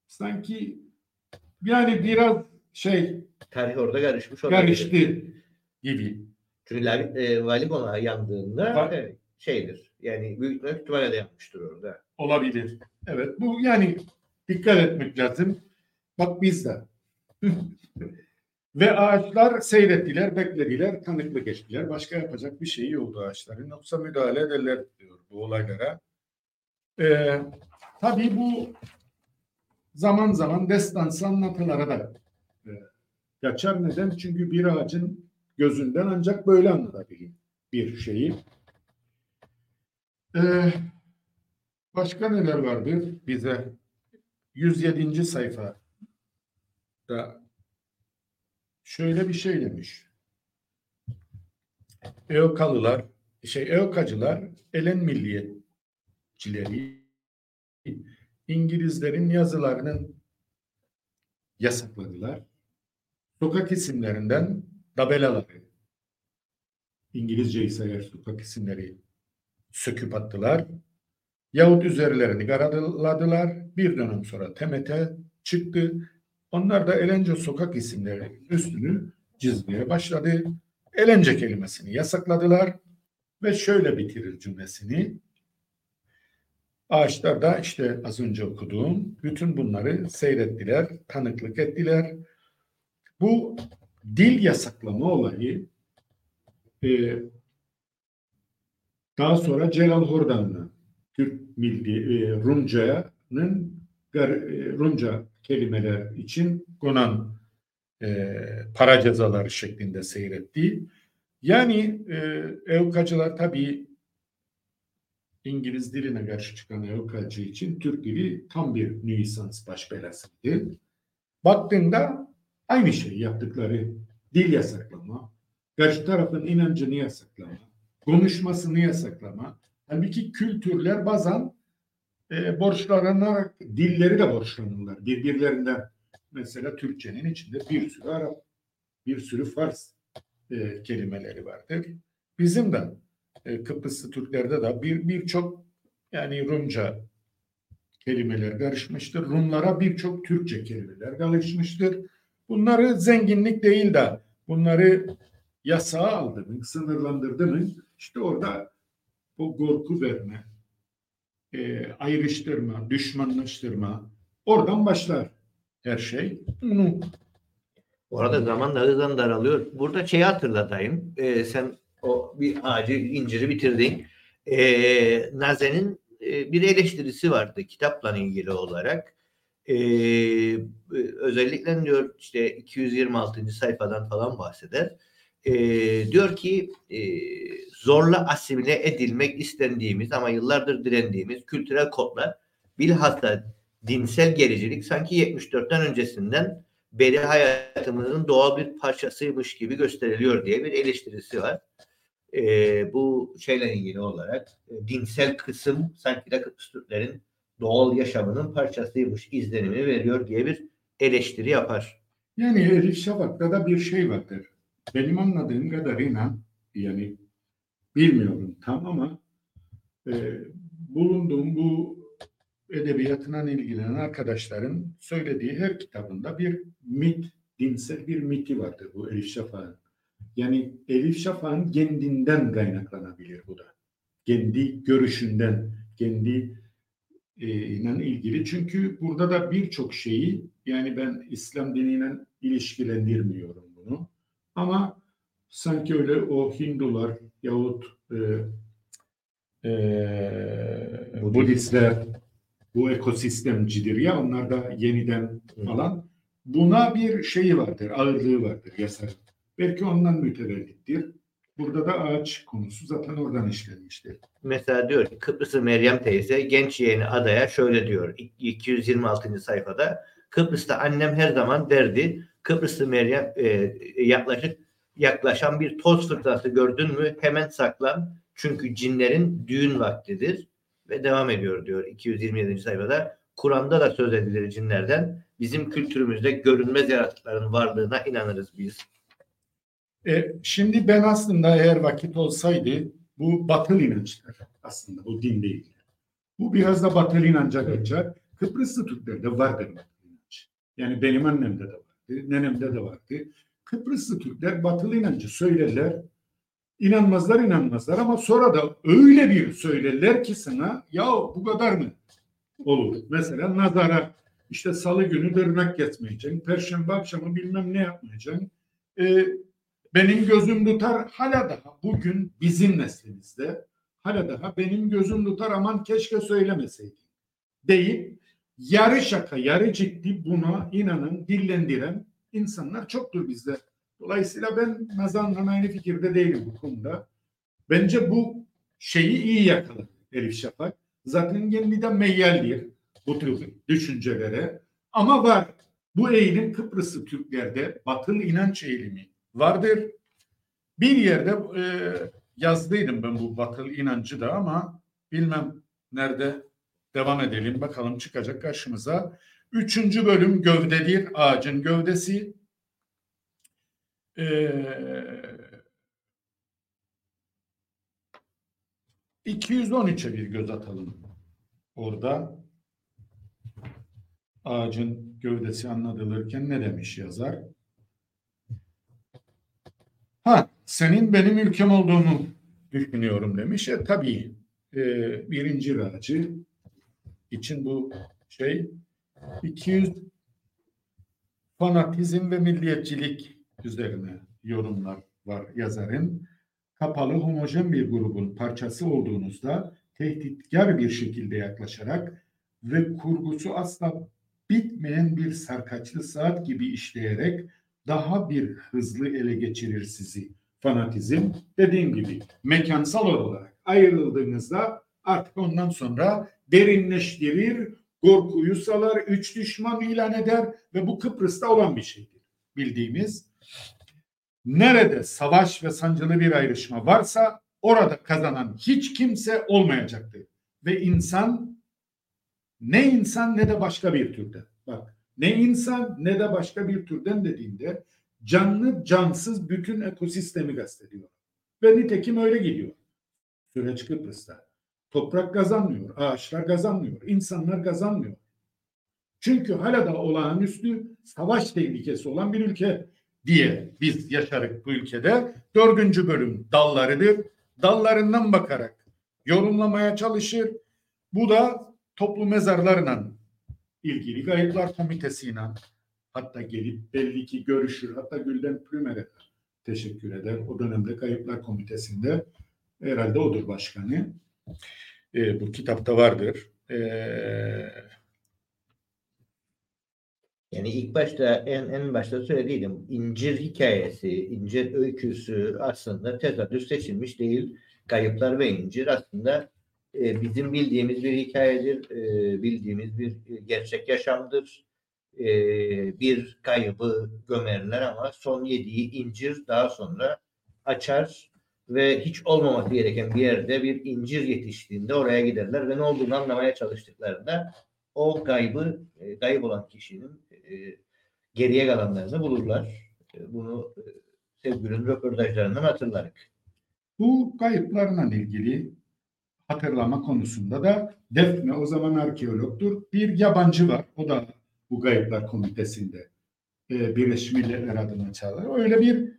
Sanki yani biraz şey tarih orada karışmış. karıştı gibi. Çünkü e, vali konağı yandığında Va- evet, şeydir. Yani büyük ihtimalle kütüphanede yapmıştır orada. Olabilir. Evet bu yani dikkat etmek lazım. Bak biz de. [laughs] Ve ağaçlar seyrettiler, beklediler, tanıklı geçtiler. Başka yapacak bir şey yoktu ağaçların. Yoksa müdahale ederler diyor bu olaylara. Ee, tabii bu zaman zaman destansı anlatılara da e, kaçar. Neden? Çünkü bir ağacın gözünden ancak böyle anlatabilir bir şeyi. Ee, Başka neler vardır bize? 107. sayfada şöyle bir şey demiş. Eokalılar, şey Eokacılar, Elen milliyetçileri İngilizlerin yazılarının yasakladılar. Sokak isimlerinden tabelaları, İngilizce ise eğer sokak isimleri söküp attılar. Yahut üzerlerini karaladılar. Bir dönem sonra TMT çıktı. Onlar da Elence sokak isimlerinin üstünü çizmeye başladı. Elence kelimesini yasakladılar ve şöyle bitirir cümlesini. Ağaçlar da işte az önce okuduğum bütün bunları seyrettiler, tanıklık ettiler. Bu dil yasaklama olayı e, daha sonra Celal Hordan'la Türk Milli e, Rumca'nın e, Rumca kelimeler için konan e, para cezaları şeklinde seyrettiği. Yani e, evkacılar tabii İngiliz diline karşı çıkan evkacı için Türk dili tam bir nuisans baş belasıydı. Baktığında aynı şey yaptıkları dil yasaklama, karşı tarafın inancını yasaklama, konuşmasını yasaklama. Halbuki kültürler bazen e, borçlanarak dilleri de borçlanırlar birbirlerinden. Mesela Türkçenin içinde bir sürü Arap, bir sürü Fars e, kelimeleri vardır. Bizim de e, Kıbrıslı Türklerde de bir birçok yani Rumca kelimeler karışmıştır. Rumlara birçok Türkçe kelimeler karışmıştır. Bunları zenginlik değil de bunları yasağa aldı mı, sınırlandırdı mı işte orada bu korku verme, e, ayrıştırma, düşmanlaştırma oradan başlar her şey. Bunu Orada zaman da hızla daralıyor. Burada şeyi hatırlatayım. Ee, sen o bir ağacı, inciri bitirdin. Ee, Nazen'in e, bir eleştirisi vardı kitapla ilgili olarak. Ee, özellikle diyor işte 226. sayfadan falan bahseder. Ee, diyor ki e, zorla asimile edilmek istendiğimiz ama yıllardır direndiğimiz kültürel kodlar bilhassa dinsel gericilik sanki 74'ten öncesinden beri hayatımızın doğal bir parçasıymış gibi gösteriliyor diye bir eleştirisi var. Ee, bu şeyle ilgili olarak e, dinsel kısım sanki de Kıbrıs Türklerin doğal yaşamının parçasıymış izlenimi veriyor diye bir eleştiri yapar. Yani Elif Şafak'ta da bir şey vardır. Benim anladığım kadarıyla yani bilmiyorum tam ama e, bulunduğum bu edebiyatına ilgilenen arkadaşların söylediği her kitabında bir mit, dinsel bir miti vardır bu Elif Şafak'ın. Yani Elif Şafak'ın kendinden kaynaklanabilir bu da. Kendi görüşünden, kendi e, ile ilgili. Çünkü burada da birçok şeyi yani ben İslam diniyle ilişkilendirmiyorum bunu. Ama sanki öyle o Hindular yahut e, e, Budistler bu ekosistemcidir ya onlar da yeniden falan. Buna bir şeyi vardır, ağırlığı vardır yasa. Belki ondan mütevellittir. Burada da ağaç konusu zaten oradan işlenmiştir. Mesela diyor ki Kıbrıslı Meryem teyze genç yeğeni adaya şöyle diyor 226. sayfada Kıbrıs'ta annem her zaman derdi Kıbrıslı Meryem e, yaklaşık yaklaşan bir toz fırtınası gördün mü hemen saklan Çünkü cinlerin düğün vaktidir ve devam ediyor diyor 227. sayfada. Kur'an'da da söz edilir cinlerden. Bizim kültürümüzde görünmez yaratıkların varlığına inanırız biz. E, şimdi ben aslında eğer vakit olsaydı bu batıl inançlar aslında bu din değil. Bu biraz da batıl inanca kaçar. Kıbrıslı Türklerde vardır batıl inanç. Yani benim annemde de vardı, nenemde de vardı. Kıbrıslı Türkler batıl inancı söylerler. İnanmazlar inanmazlar ama sonra da öyle bir söylerler ki sana ya bu kadar mı olur? Mesela nazara işte salı günü tırnak kesmeyeceksin. Perşembe akşamı bilmem ne yapmayacaksın. Ee, benim gözüm tutar hala daha bugün bizim neslimizde hala daha benim gözüm tutar aman keşke söylemeseydim deyip yarı şaka yarı ciddi buna inanın dillendiren insanlar çoktur bizde. Dolayısıyla ben Nazan'la aynı fikirde değilim bu konuda. Bence bu şeyi iyi yakaladı Elif Şafak. Zaten kendi de meyyaldir bu tür düşüncelere. Ama var. Bu eğilim Kıbrıslı Türklerde batıl inanç eğilimi vardır. Bir yerde e, yazdıydım ben bu batıl inancı da ama bilmem nerede devam edelim bakalım çıkacak karşımıza. Üçüncü bölüm gövdedir ağacın gövdesi. Ee, 213'e bir göz atalım orada. Ağacın gövdesi anlatılırken ne demiş yazar? Ha, senin benim ülkem olduğunu düşünüyorum demiş. E, tabii e, birinci ağacı için bu şey 200 fanatizm ve milliyetçilik üzerine yorumlar var yazarın. Kapalı homojen bir grubun parçası olduğunuzda tehditkar bir şekilde yaklaşarak ve kurgusu asla bitmeyen bir sarkaçlı saat gibi işleyerek daha bir hızlı ele geçirir sizi. Fanatizm dediğim gibi mekansal olarak ayrıldığınızda artık ondan sonra derinleştirir, korkuyu salar, üç düşman ilan eder ve bu Kıbrıs'ta olan bir şeydir. Bildiğimiz nerede savaş ve sancılı bir ayrışma varsa orada kazanan hiç kimse olmayacaktır. Ve insan ne insan ne de başka bir türden. Bak ne insan ne de başka bir türden dediğinde canlı cansız bütün ekosistemi kastediyor. Ve nitekim öyle gidiyor. Süreç Kıbrıs'ta. Toprak kazanmıyor, ağaçlar kazanmıyor, insanlar kazanmıyor. Çünkü hala da olağanüstü savaş tehlikesi olan bir ülke diye biz yaşarık bu ülkede. Dördüncü bölüm dallarıdır. Dallarından bakarak yorumlamaya çalışır. Bu da toplu mezarlarla ilgili Kayıplar Komitesi'yle hatta gelip belli ki görüşür. Hatta Gülden Plümer'e teşekkür eder. O dönemde Kayıplar Komitesi'nde herhalde odur başkanı. E, bu kitapta vardır. E, Yani ilk başta en en başta söylediydim. İncir hikayesi, incir öyküsü aslında tezahür seçilmiş değil. Kayıplar ve incir aslında e, bizim bildiğimiz bir hikayedir, e, bildiğimiz bir gerçek yaşamdır. E, bir kaybı gömerler ama son yediği incir daha sonra açar ve hiç olmaması gereken bir yerde bir incir yetiştiğinde oraya giderler ve ne olduğunu anlamaya çalıştıklarında o kaybı, e, kayıp olan kişinin e, geriye kalanlarını bulurlar. E, bunu e, sevgilinin röportajlarından hatırlarız. Bu kayıplarla ilgili hatırlama konusunda da Defne o zaman arkeologtur. Bir yabancı var. O da bu kayıplar komitesinde e, Birleşmiş Milletler adına çağırır. Öyle bir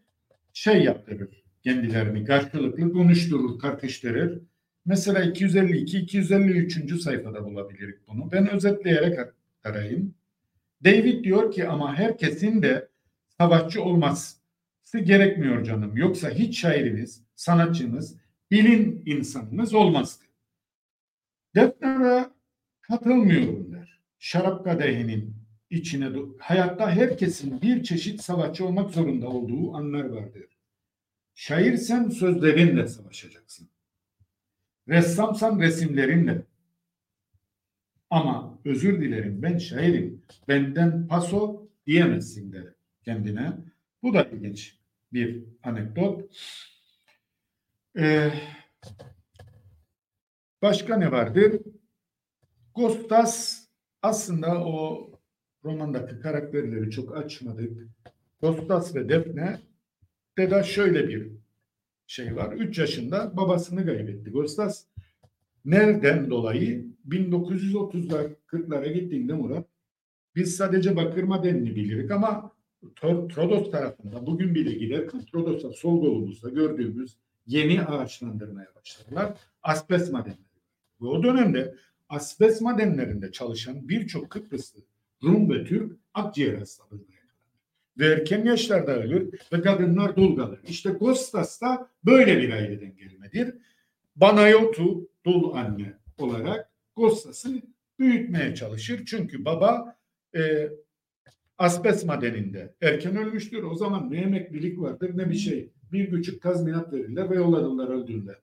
şey yaptırır. Kendilerini karşılıklı konuşturur, tartıştırır. Mesela 252, 253. sayfada bulabiliriz bunu. Ben özetleyerek aktarayım. David diyor ki ama herkesin de savaşçı olması gerekmiyor canım. Yoksa hiç şairimiz, sanatçımız, bilim insanımız olmazdı. Defner'e katılmıyorum der. Şarap kadehinin içine hayatta herkesin bir çeşit savaşçı olmak zorunda olduğu anlar vardır. Şairsen sözlerinle savaşacaksın. Ressamsan resimlerinle. Ama özür dilerim ben şairim. Benden paso diyemezsin der kendine. Bu da ilginç bir anekdot. Ee, Başka ne vardır? Kostas aslında o romandaki karakterleri çok açmadık. Kostas ve Defne de de şöyle bir şey var. 3 yaşında babasını kaybetti. Kostas nereden dolayı 1930'lar 40'lara gittiğinde Murat biz sadece Bakırma denli bilirik ama Trodos tarafında bugün bile gider Trodos'a sol kolumuzda gördüğümüz yeni ağaçlandırmaya başladılar. Asbest madenleri. Ve o dönemde asbest madenlerinde çalışan birçok Kıbrıslı Rum ve Türk akciğer yakalanır. Ve erken yaşlarda ölür ve kadınlar dul kalır. İşte Kostas da böyle bir aileden gelmedir. Banayotu dul anne olarak Kostas'ı büyütmeye çalışır. Çünkü baba e, asbest madeninde erken ölmüştür. O zaman ne emeklilik vardır ne bir şey. Bir küçük tazminat verirler ve yollanırlar öldürürler.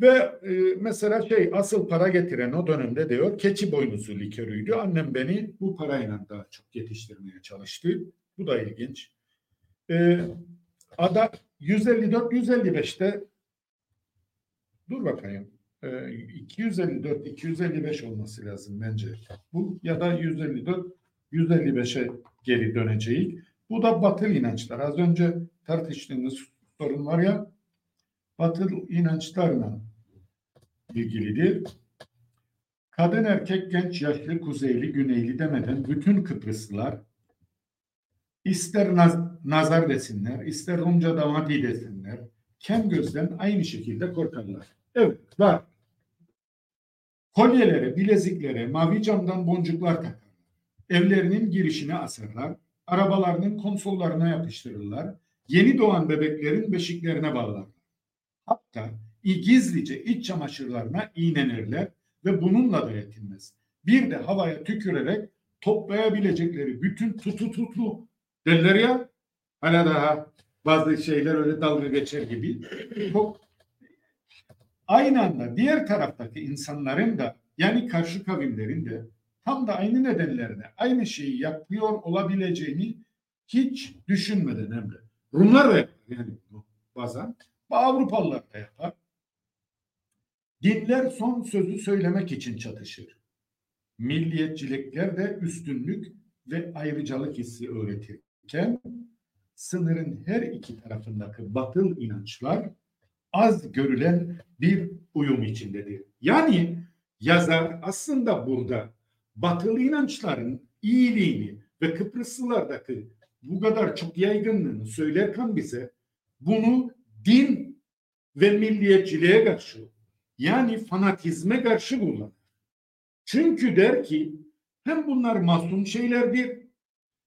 Ve e, mesela şey asıl para getiren o dönemde diyor keçi boynuzu likörüydü. Annem beni bu parayla daha çok yetiştirmeye çalıştı. Bu da ilginç. E, ada 154-155'te dur bakayım. E, 254-255 olması lazım bence. Bu ya da 154-155'e geri döneceğiz. Bu da batıl inançlar. Az önce tartıştığımız sorun var ya batıl inançlarla ilgilidir. Kadın erkek genç yaşlı kuzeyli güneyli demeden bütün Kıbrıslılar ister naz, nazar desinler ister Rumca damadi desinler kem gözden aynı şekilde korkarlar. Evet var. Kolyelere, bileziklere, mavi camdan boncuklar takarlar. Evlerinin girişine asarlar. Arabalarının konsollarına yapıştırırlar. Yeni doğan bebeklerin beşiklerine bağlarlar. Hatta gizlice iç çamaşırlarına iğnenirler ve bununla da yetinmez. Bir de havaya tükürerek toplayabilecekleri bütün tutu tutu derler ya hala daha bazı şeyler öyle dalga geçer gibi çok aynı anda diğer taraftaki insanların da yani karşı kavimlerin de tam da aynı nedenlerine aynı şeyi yapıyor olabileceğini hiç düşünmeden Emre. Rumlar da yani bazen. Avrupalılar da yapar. Dinler son sözü söylemek için çatışır. Milliyetçilikler de üstünlük ve ayrıcalık hissi öğretirken sınırın her iki tarafındaki batıl inançlar az görülen bir uyum içindedir. Yani yazar aslında burada batıl inançların iyiliğini ve Kıbrıslılardaki bu kadar çok yaygınlığını söylerken bize bunu din ve milliyetçiliğe karşı yani fanatizme karşı kullanır. Çünkü der ki hem bunlar masum şeylerdir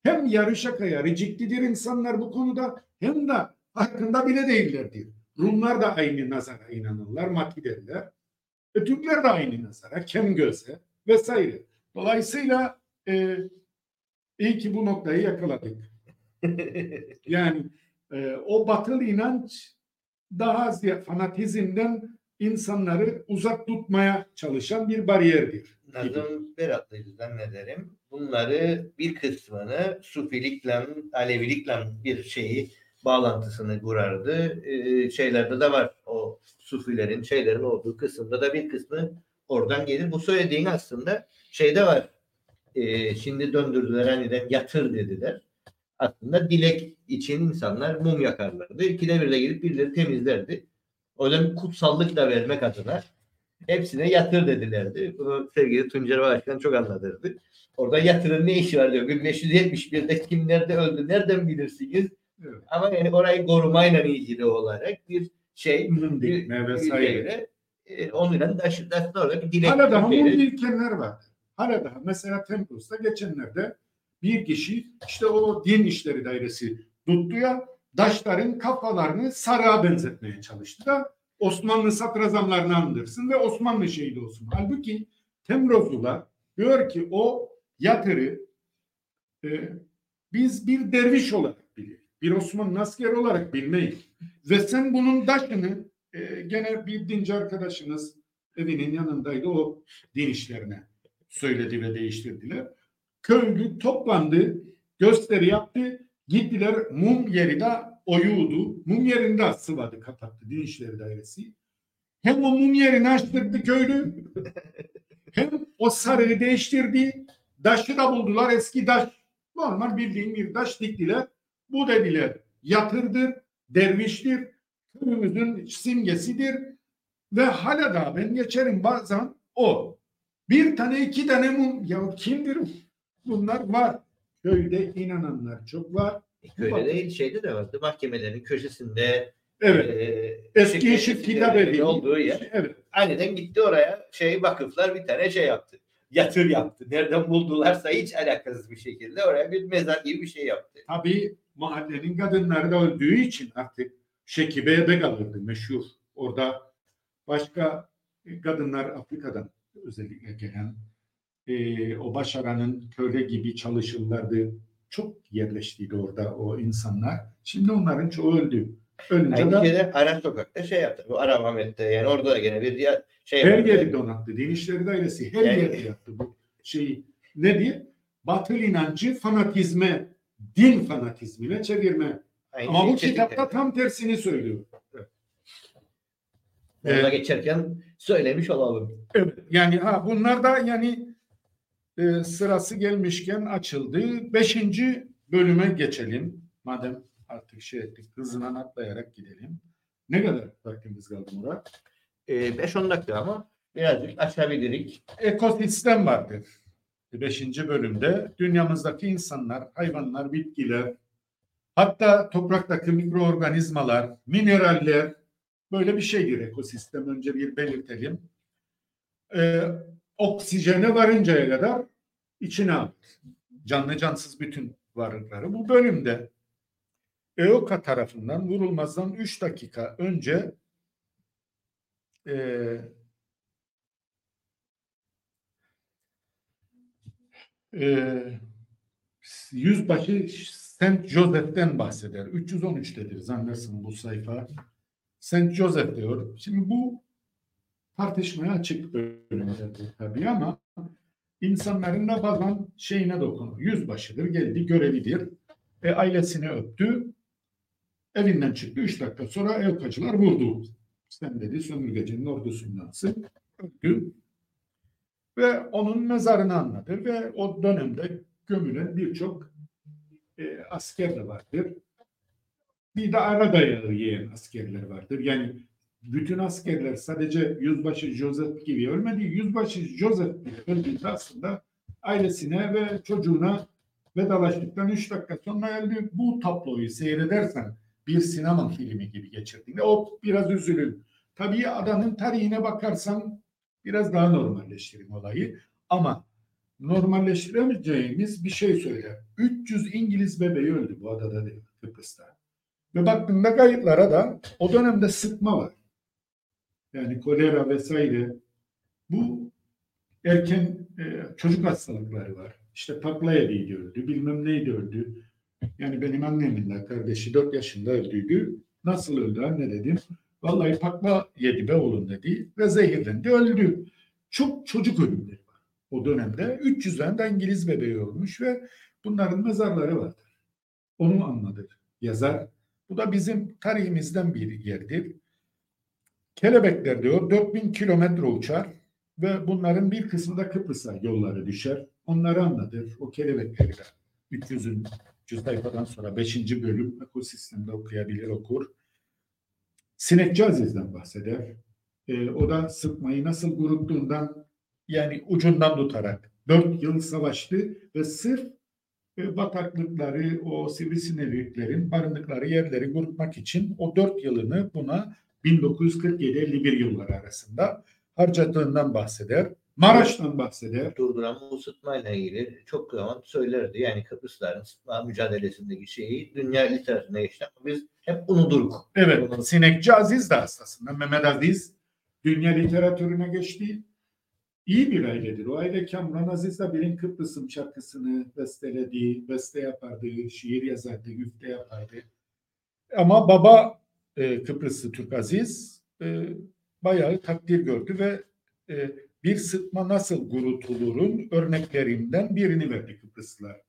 hem yarı şaka yarı ciddidir insanlar bu konuda hem de hakkında bile değillerdir. Rumlar da aynı nazara inanırlar, mati derler. E, Türkler de aynı nazara, kem göze vesaire. Dolayısıyla e, iyi ki bu noktayı yakaladık. [laughs] yani e, o batıl inanç daha ziyade fanatizmden insanları uzak tutmaya çalışan bir bariyerdir. Nazım Berat'la zannederim. Bunları bir kısmını Sufilikle, Alevilikle bir şeyi bağlantısını kurardı. Ee, şeylerde de var o Sufilerin, şeylerin olduğu kısımda da bir kısmı oradan gelir. Bu söylediğin aslında şeyde var. Ee, şimdi döndürdüler aniden yatır dediler. Aslında dilek için insanlar mum yakarlardı. İkide bir de gelip birileri temizlerdi. O yüzden kutsallık da vermek adına hepsine yatır dedilerdi. Bunu sevgili Tuncer Başkan çok anlatırdı. Orada yatırın ne işi var diyor. 1571'de kim nerede öldü nereden bilirsiniz? Evet. Ama yani orayı korumayla ilgili olarak bir şey mum dikme vesaire. E, onunla taşı taşı orada bir dilek. Hala daha mum dikenler var. Hala daha mesela Templos'ta geçenlerde bir kişi işte o din işleri dairesi tuttu ya daşların kafalarını sarığa benzetmeye çalıştı da Osmanlı satrazamlarını andırsın ve Osmanlı şehidi olsun. Halbuki Temrozlular diyor ki o yatırı e, biz bir derviş olarak bilir. Bir Osmanlı asker olarak bilmeyiz. Ve sen bunun daşını e, gene bir dinci arkadaşınız evinin yanındaydı o din işlerine söyledi ve değiştirdiler. Köylü toplandı, gösteri yaptı. Gittiler mum yeri de oyuğdu. Mum yerinde asıladı kapattı Din İşleri Dairesi. Hem o mum yerini açtırdı köylü hem o sarığı değiştirdi. Daşı da buldular eski daş. Normal bildiğin bir taş diktiler. Bu dediler yatırdır, derviştir, köyümüzün simgesidir ve hala da ben geçerim bazen o. Bir tane iki tane mum ya kimdir bunlar var. Köyde inananlar çok var. Köyde değil şeyde de vardı. Mahkemelerin köşesinde Evet. e, Eski Yeşil Kitap Evi. olduğu yer. Evet. Aniden gitti oraya şey vakıflar bir tane şey yaptı. Yatır yaptı. Nereden buldularsa hiç alakasız bir şekilde oraya bir mezar gibi bir şey yaptı. Tabii mahallenin kadınları da öldüğü için artık Şekibe'ye kalırdı meşhur. Orada başka kadınlar Afrika'dan özellikle gelen e, o başaranın köle gibi çalışırlardı. Çok yerleştiydi orada o insanlar. Şimdi onların çoğu öldü. Ölünce Aynı de şeyde Ara Sokak'ta şey yaptı. Bu Ara Mehmet'te yani orada da gene bir ya- şey her yeri donattı. Din İşleri Dairesi her Yani- yeri yaptı bu şeyi. Ne diye? Batıl inancı fanatizme, din fanatizmine çevirme. Aynı Ama şey bu kitapta Çelik'te. tam tersini söylüyor. Orada Ee, geçerken söylemiş olalım. Evet. Yani ha bunlar da yani e, sırası gelmişken açıldı. Beşinci bölüme geçelim. Madem artık şey ettik hızından atlayarak gidelim. Ne kadar vaktimiz kaldı Murat? Ee, 5-10 dakika ama birazcık açabilirik. Ekosistem vardır. Beşinci bölümde dünyamızdaki insanlar, hayvanlar, bitkiler, hatta topraktaki mikroorganizmalar, mineraller böyle bir şeydir ekosistem. Önce bir belirtelim. Ee, oksijene varıncaya kadar içine alır. Canlı cansız bütün varlıkları. Bu bölümde EOKA tarafından vurulmazdan 3 dakika önce eee eee yüzbaşı Saint Joseph'ten bahseder. 313'tedir zannedersin bu sayfa. Saint Joseph diyor. Şimdi bu tartışmaya açık tabii ama insanların da bazen şeyine dokunur. Yüzbaşıdır, geldi, görevidir. E, ailesini öptü. Evinden çıktı. Üç dakika sonra evkacılar vurdu. Sen dedi sömürgecinin ordusundansın. Öptü. Ve onun mezarını anlatır ve o dönemde gömülen birçok e, asker de vardır. Bir de ara dayağı yiyen askerler vardır. Yani bütün askerler sadece yüzbaşı Joseph gibi ölmedi. Yüzbaşı Joseph öldüğünde aslında ailesine ve çocuğuna vedalaştıktan 3 dakika sonra öldü. Bu tabloyu seyredersen bir sinema filmi gibi geçirdiğinde o biraz üzülür. Tabii adanın tarihine bakarsan biraz daha normalleştirin olayı. Ama normalleştiremeyeceğimiz bir şey söyler. 300 İngiliz bebeği öldü bu adada değil, Kıbrıs'ta. Ve baktığında kayıtlara da o dönemde sıtma var. Yani kolera vesaire. Bu erken e, çocuk hastalıkları var. İşte takla yediydi öldü, bilmem neydi öldü. Yani benim annemin de kardeşi 4 yaşında öldüydü. Nasıl öldü anne dedim. Vallahi takla yedi be oğlum dedi ve zehirlendi öldü. Çok çocuk ölümleri var o dönemde. 300 tane de İngiliz bebeği olmuş ve bunların mezarları vardır. Onu anladır yazar. Bu da bizim tarihimizden bir yerdir. Kelebekler diyor 4000 kilometre uçar ve bunların bir kısmı da Kıbrıs'a yolları düşer. Onları anlatır. O kelebekleri de 300. sayfadan sonra 5. bölüm ekosistemde okuyabilir okur. Sinekçi Aziz'den bahseder. Ee, o da sıtmayı nasıl kuruttuğundan yani ucundan tutarak 4 yıl savaştı ve sırf e, bataklıkları, o sivrisineklerin barındıkları yerleri kurutmak için o 4 yılını buna 1947-51 yılları arasında harcadığından bahseder. Maraş'tan bahseder. Durduran ısıtmayla ilgili çok zaman söylerdi. Yani Kıbrısların ısıtma mücadelesindeki şeyi dünya literatürüne geçti ama biz hep unuduruk. Evet, Sinekçi Aziz de aslında Mehmet Aziz dünya literatürüne geçti. İyi bir ailedir. O aile Kamran Aziz de benim Kıbrıs'ım şarkısını besteledi, beste yapardı, şiir yazardı, güfte yapardı. Ama baba e, Kıbrıslı Türk Aziz e, bayağı takdir gördü ve e, bir sıtma nasıl kurutulurun örneklerinden birini verdi Kıbrıslılar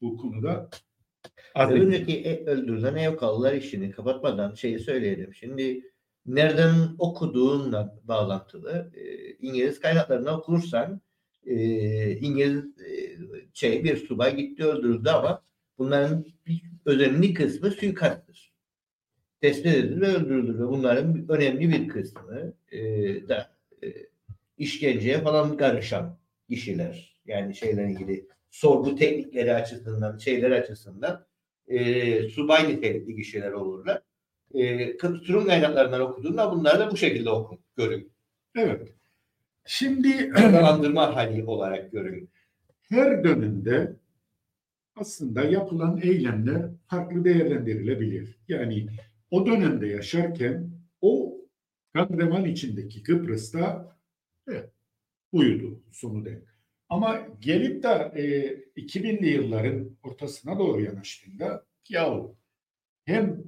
bu konuda. E- öldürülen Evkalılar işini kapatmadan şeyi söyleyelim. Şimdi nereden okuduğunla bağlantılı e, İngiliz kaynaklarına okursan e, İngiliz e, şey bir subay gitti öldürüldü ama bunların bir önemli kısmı suikasttır. Tespit edildi ve öldürüldü ve bunların önemli bir kısmı e, da e, işkenceye falan karışan kişiler. Yani şeyle ilgili sorgu teknikleri açısından, şeyler açısından e, subay nitelikli kişiler olurlar. E, Kıbrıs kaynaklarından okuduğunda bunlar da bu şekilde okun, görün. Evet. Şimdi [clears throat] Kanalandırma hali olarak görün. her dönemde aslında yapılan eylemler farklı değerlendirilebilir. Yani o dönemde yaşarken o kan içindeki Kıbrıs'ta evet, buydu sonu denk. Ama gelip de e, 2000'li yılların ortasına doğru yanaştığında yahu hem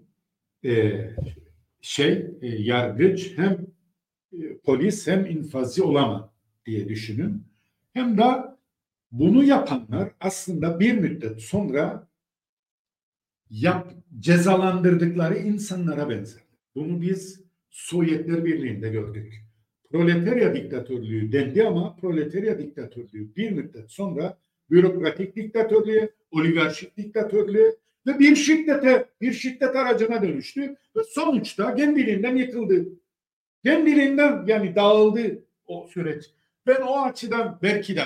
e, şey e, yargıç hem e, polis hem infazcı olamaz diye düşünün. Hem de bunu yapanlar aslında bir müddet sonra yap, cezalandırdıkları insanlara benzer. Bunu biz Sovyetler Birliği'nde gördük. Proletarya diktatörlüğü dendi ama proletarya diktatörlüğü bir müddet sonra bürokratik diktatörlüğe, oligarşik diktatörlüğe ve bir şiddete, bir şiddet aracına dönüştü ve sonuçta kendiliğinden yıkıldı. Kendiliğinden yani dağıldı o süreç. Ben o açıdan belki de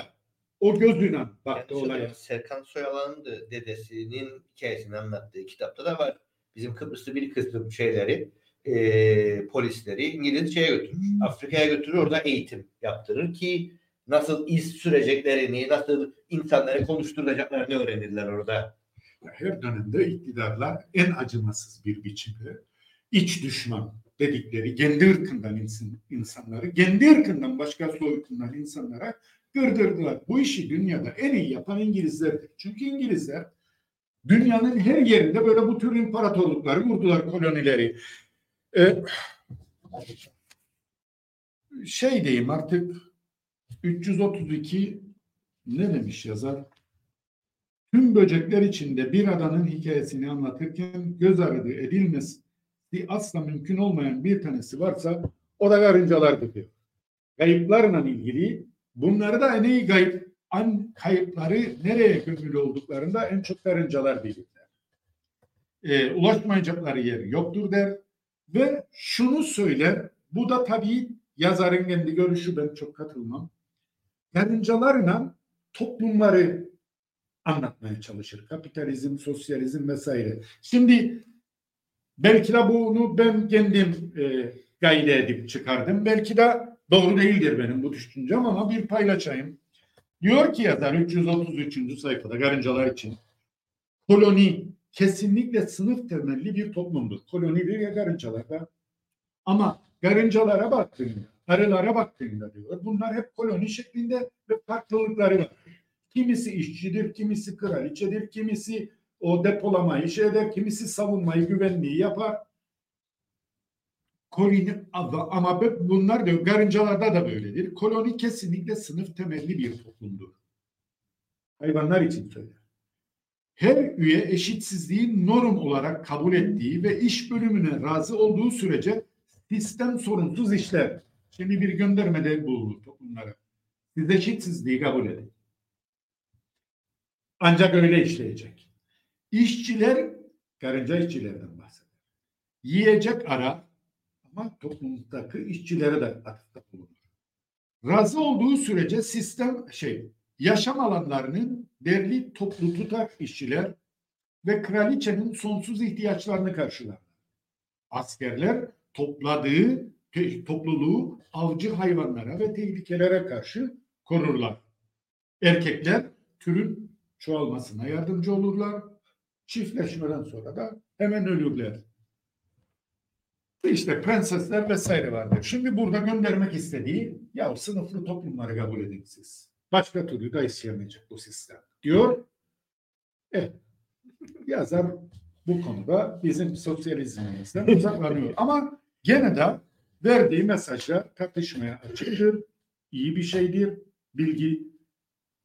o gözüyle baktı Yani olaya. Serkan Soyalan'ın da dedesinin hikayesini anlattığı kitapta da var. Bizim Kıbrıs'ta bir kısım şeyleri e, polisleri İngiliz şeye götürür. Afrika'ya götürür orada eğitim yaptırır ki nasıl iz süreceklerini, nasıl insanları konuşturacaklarını öğrenirler orada. her dönemde iktidarlar en acımasız bir biçimde iç düşman dedikleri kendi ırkından insan, insanları kendi ırkından başka soyutundan insanlara gırdırdılar. Bu işi dünyada en iyi yapan İngilizlerdir. Çünkü İngilizler dünyanın her yerinde böyle bu tür imparatorlukları kurdular kolonileri. Ee, şey diyeyim artık 332 ne demiş yazar? Tüm böcekler içinde bir adanın hikayesini anlatırken göz ardı edilmesi asla mümkün olmayan bir tanesi varsa o da karıncalardır diyor. Kayıplarla ilgili bunları da en iyi kayıp, an, kayıpları nereye gömülü olduklarında en çok karıncalar bilirler. Ee, ulaşmayacakları yer yoktur der ve şunu söyler, bu da tabii yazarın kendi görüşü ben çok katılmam. Karıncalarla toplumları anlatmaya çalışır. Kapitalizm, sosyalizm vesaire. Şimdi belki de bunu ben kendim e, gayre edip çıkardım. Belki de doğru değildir benim bu düşüncem ama bir paylaşayım. Diyor ki yazar 333. sayfada karıncalar için koloni kesinlikle sınıf temelli bir toplumdur. Kolonidir ya karıncalarda. Ama karıncalara baktığında, arılara baktığında diyor bunlar hep koloni şeklinde ve farklılıkları var. Kimisi işçidir, kimisi kraliçedir, kimisi o depolamayı şey eder, kimisi savunmayı, güvenliği yapar. Koloni ama bunlar da karıncalarda da böyledir. Koloni kesinlikle sınıf temelli bir toplumdur. Hayvanlar için söyler. Her üye eşitsizliği norm olarak kabul ettiği ve iş bölümüne razı olduğu sürece sistem sorunsuz işler. Şimdi bir göndermede bulunur toplumlara. Siz eşitsizliği kabul edin. Ancak öyle işleyecek. İşçiler, karınca işçilerden bahseder. Yiyecek ara ama toplumdaki işçilere de atıfta bulunur. Razı olduğu sürece sistem şey yaşam alanlarının derli toplu tutar işçiler ve kraliçenin sonsuz ihtiyaçlarını karşılar. Askerler topladığı topluluğu avcı hayvanlara ve tehlikelere karşı korurlar. Erkekler türün çoğalmasına yardımcı olurlar. Çiftleşmeden sonra da hemen ölürler. İşte prensesler vesaire vardır. Şimdi burada göndermek istediği ya sınıflı toplumları kabul edin siz. Başka türlü de işleyemayacak bu sistem diyor. Evet. Yazar bu konuda bizim sosyalizmimizden uzaklanıyor. Ama gene de verdiği mesajlar tartışmaya açıktır. İyi bir şeydir. Bilgi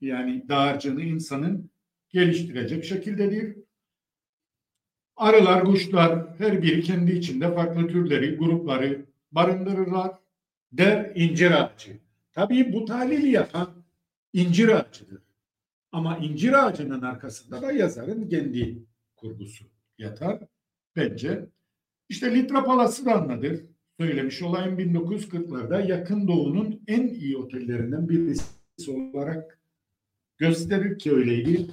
yani dağarcığını insanın geliştirecek şekildedir. Arılar, kuşlar her biri kendi içinde farklı türleri, grupları barındırırlar. Der incir ağacı. Tabii bu tahlili yapan incir ağacıdır. Ama incir ağacının arkasında da yazarın kendi kurgusu yatar bence. İşte Litra Palası da anladır. Söylemiş olayım 1940'larda yakın doğunun en iyi otellerinden birisi olarak gösterir ki öyleydi.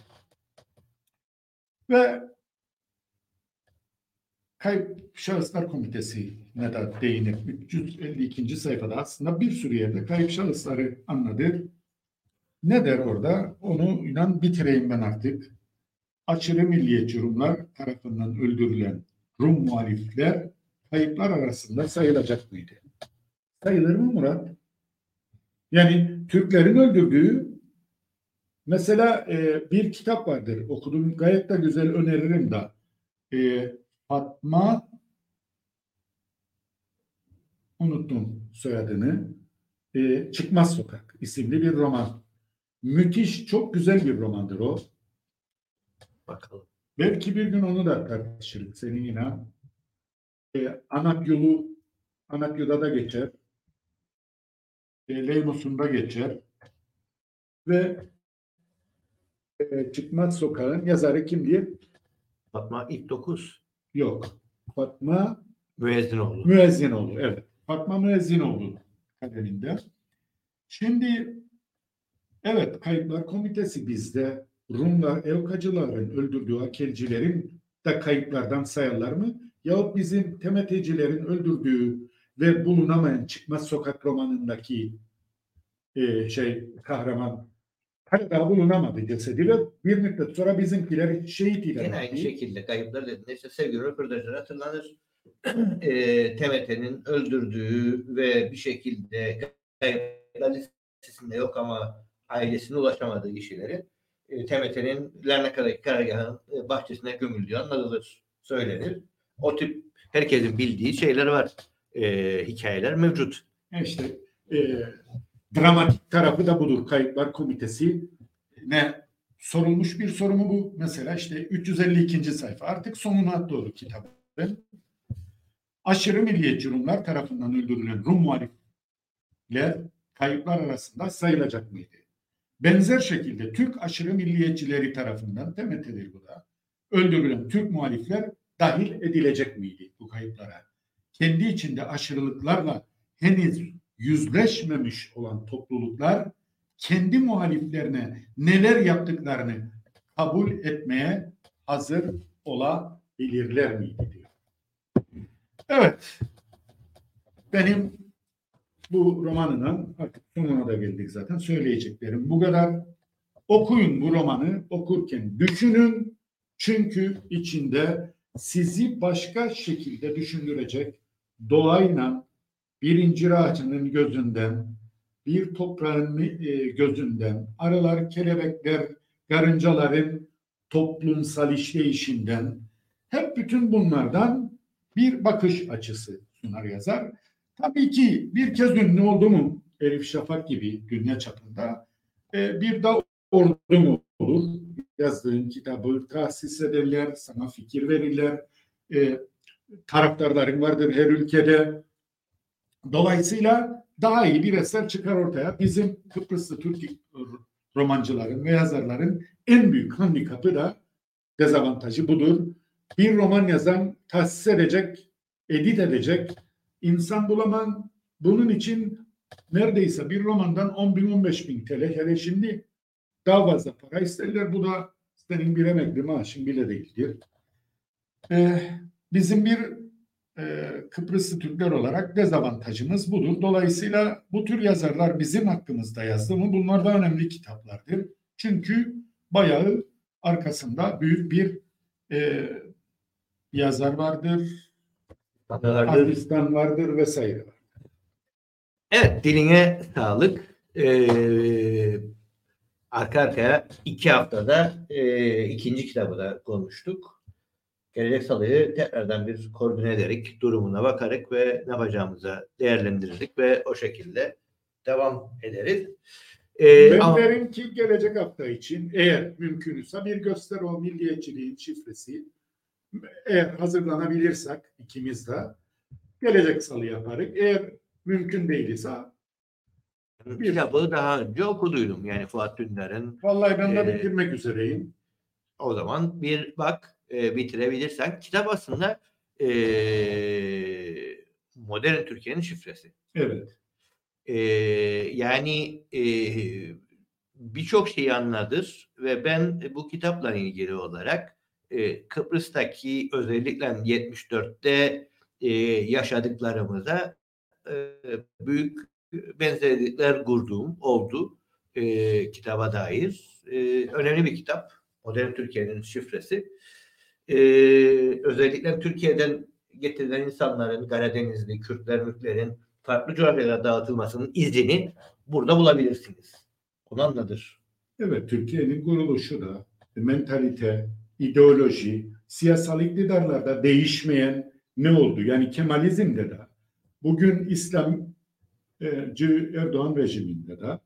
Ve Kayıp Şahıslar Komitesi ne de değinir. 352. sayfada aslında bir sürü yerde kayıp şahısları anladır. Ne der orada? Onu inan bitireyim ben artık. Aşırı milliyetçi Rumlar tarafından öldürülen Rum muhalifler kayıplar arasında sayılacak mıydı? Sayılır mı Murat? Yani Türklerin öldürdüğü mesela e, bir kitap vardır okudum gayet de güzel öneririm da e, Fatma unuttum soyadını e, Çıkmaz Sokak isimli bir roman. Müthiş çok güzel bir romandır o. Bakalım. Belki bir gün onu da tartışırız senin yine. E, Anak yolu Anakya'da da geçer. E, Leymos'unda geçer. Ve e, Çıkmaz Sokağın yazarı kim diye? Fatma ilk dokuz. Yok. Fatma Müezzinoğlu. Müezzinoğlu. Evet. Fatma Müezzinoğlu kaleminde. Şimdi evet Kayıplar Komitesi bizde Rumlar, Evkacıların öldürdüğü akelcilerin de kayıplardan sayarlar mı? Yahut bizim temetecilerin öldürdüğü ve bulunamayan Çıkmaz Sokak romanındaki e, şey kahraman hala bulunamadı cesedi ve bir müddet sonra bizimkiler şehit ilan Yine aynı şekilde kayıplar dediğinde işte sevgili röportajlar hatırlanır. [clears throat] e, TMT'nin öldürdüğü ve bir şekilde kayıplar listesinde yok ama ailesine ulaşamadığı kişileri e, TMT'nin Larnaka'daki karargahın e, bahçesine gömüldüğü anlatılır, söylenir. O tip herkesin bildiği şeyler var. E, hikayeler mevcut. E İşte e, dramatik tarafı da budur. Kayıplar Komitesi ne sorulmuş bir soru mu bu? Mesela işte 352. sayfa. Artık sonuna doğru kitabın. Aşırı milliyetçi Rumlar tarafından öldürülen Rum muhalifler kayıplar arasında sayılacak mıydı? Benzer şekilde Türk aşırı milliyetçileri tarafından temettedir bu da. Öldürülen Türk muhalifler dahil edilecek miydi bu kayıplara? Kendi içinde aşırılıklarla henüz yüzleşmemiş olan topluluklar kendi muhaliflerine neler yaptıklarını kabul etmeye hazır olabilirler miydi diyor. Evet. Benim bu romanının artık sonuna da geldik zaten söyleyeceklerim bu kadar. Okuyun bu romanı okurken düşünün çünkü içinde sizi başka şekilde düşündürecek doğayla bir incir ağacının gözünden, bir toprağın e, gözünden, arılar, kelebekler, karıncaların toplumsal işleyişinden, hep bütün bunlardan bir bakış açısı sunar yazar. Tabii ki bir kez ünlü oldu mu Elif Şafak gibi dünya çapında e, bir de ordu mu olur? Yazdığın kitabı tahsis ederler, sana fikir verirler. E, taraftarların vardır her ülkede. Dolayısıyla daha iyi bir eser çıkar ortaya. Bizim Kıbrıslı Türk romancıların ve yazarların en büyük handikapı da dezavantajı budur. Bir roman yazan tahsis edecek, edit edecek insan bulamam. Bunun için neredeyse bir romandan 10 bin 15 bin TL hele şimdi daha fazla para isterler. Bu da senin bir emekli maaşın bile değildir. Ee, bizim bir e, Kıbrıslı Türkler olarak dezavantajımız budur. Dolayısıyla bu tür yazarlar bizim hakkımızda yazdı mı bunlar da önemli kitaplardır. Çünkü bayağı arkasında büyük bir e, yazar vardır, Hindistan vardır vesaire. Evet diline sağlık. Ee, arka arkaya iki haftada e, ikinci kitabı da konuştuk. Gelecek salıyı tekrardan bir koordine ederek, durumuna bakarak ve ne yapacağımıza değerlendirerek ve o şekilde devam ederiz. Ee, ben ama... derim ki gelecek hafta için eğer mümkünse bir göster o milliyetçiliğin şifresi eğer hazırlanabilirsek ikimiz de gelecek salı yaparız. Eğer mümkün değilse Bir- Kitabı daha önce okuduydum. Yani Fuat Dündar'ın vallahi ben de Ee, bitirmek üzereyim. o zaman bir bak e, bitirebilirsen. Kitap aslında e, modern Türkiye'nin şifresi. Evet. E, yani e, birçok şeyi anladır ve ben bu kitapla ilgili olarak e, Kıbrıs'taki özellikle 74'te e, yaşadıklarımıza e, büyük benzerlikler kurduğum oldu e, kitaba dair. E, önemli bir kitap. Modern Türkiye'nin şifresi. E, özellikle Türkiye'den getirilen insanların Karadenizli, Kürtler, Mürtlerin farklı coğrafyalara dağıtılmasının izini burada bulabilirsiniz. Onu anladır. Evet, Türkiye'nin kuruluşu da mentalite, ideoloji, siyasal iktidarlarda değişmeyen ne oldu? Yani Kemalizm'de de bugün İslamcı Erdoğan rejiminde de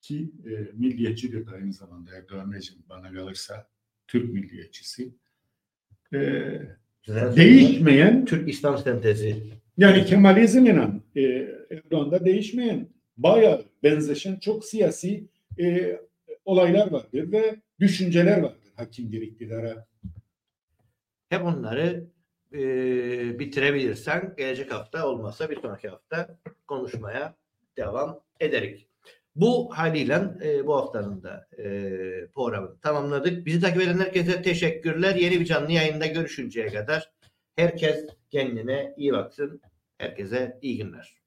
ki e, milliyetçidir de aynı zamanda Erdoğan rejimi bana kalırsa Türk milliyetçisi. E, değişmeyen Türk İslam sentezi. yani Kemalizm inan e, Erdoğan'da değişmeyen bayağı benzeşen çok siyasi e, olaylar vardır ve düşünceler vardır hakimdir iktidara. Hep onları e, bitirebilirsen gelecek hafta olmazsa bir sonraki hafta konuşmaya devam ederiz. Bu haliyle e, bu haftanın da e, programını tamamladık. Bizi takip eden herkese teşekkürler. Yeni bir canlı yayında görüşünceye kadar herkes kendine iyi baksın. Herkese iyi günler.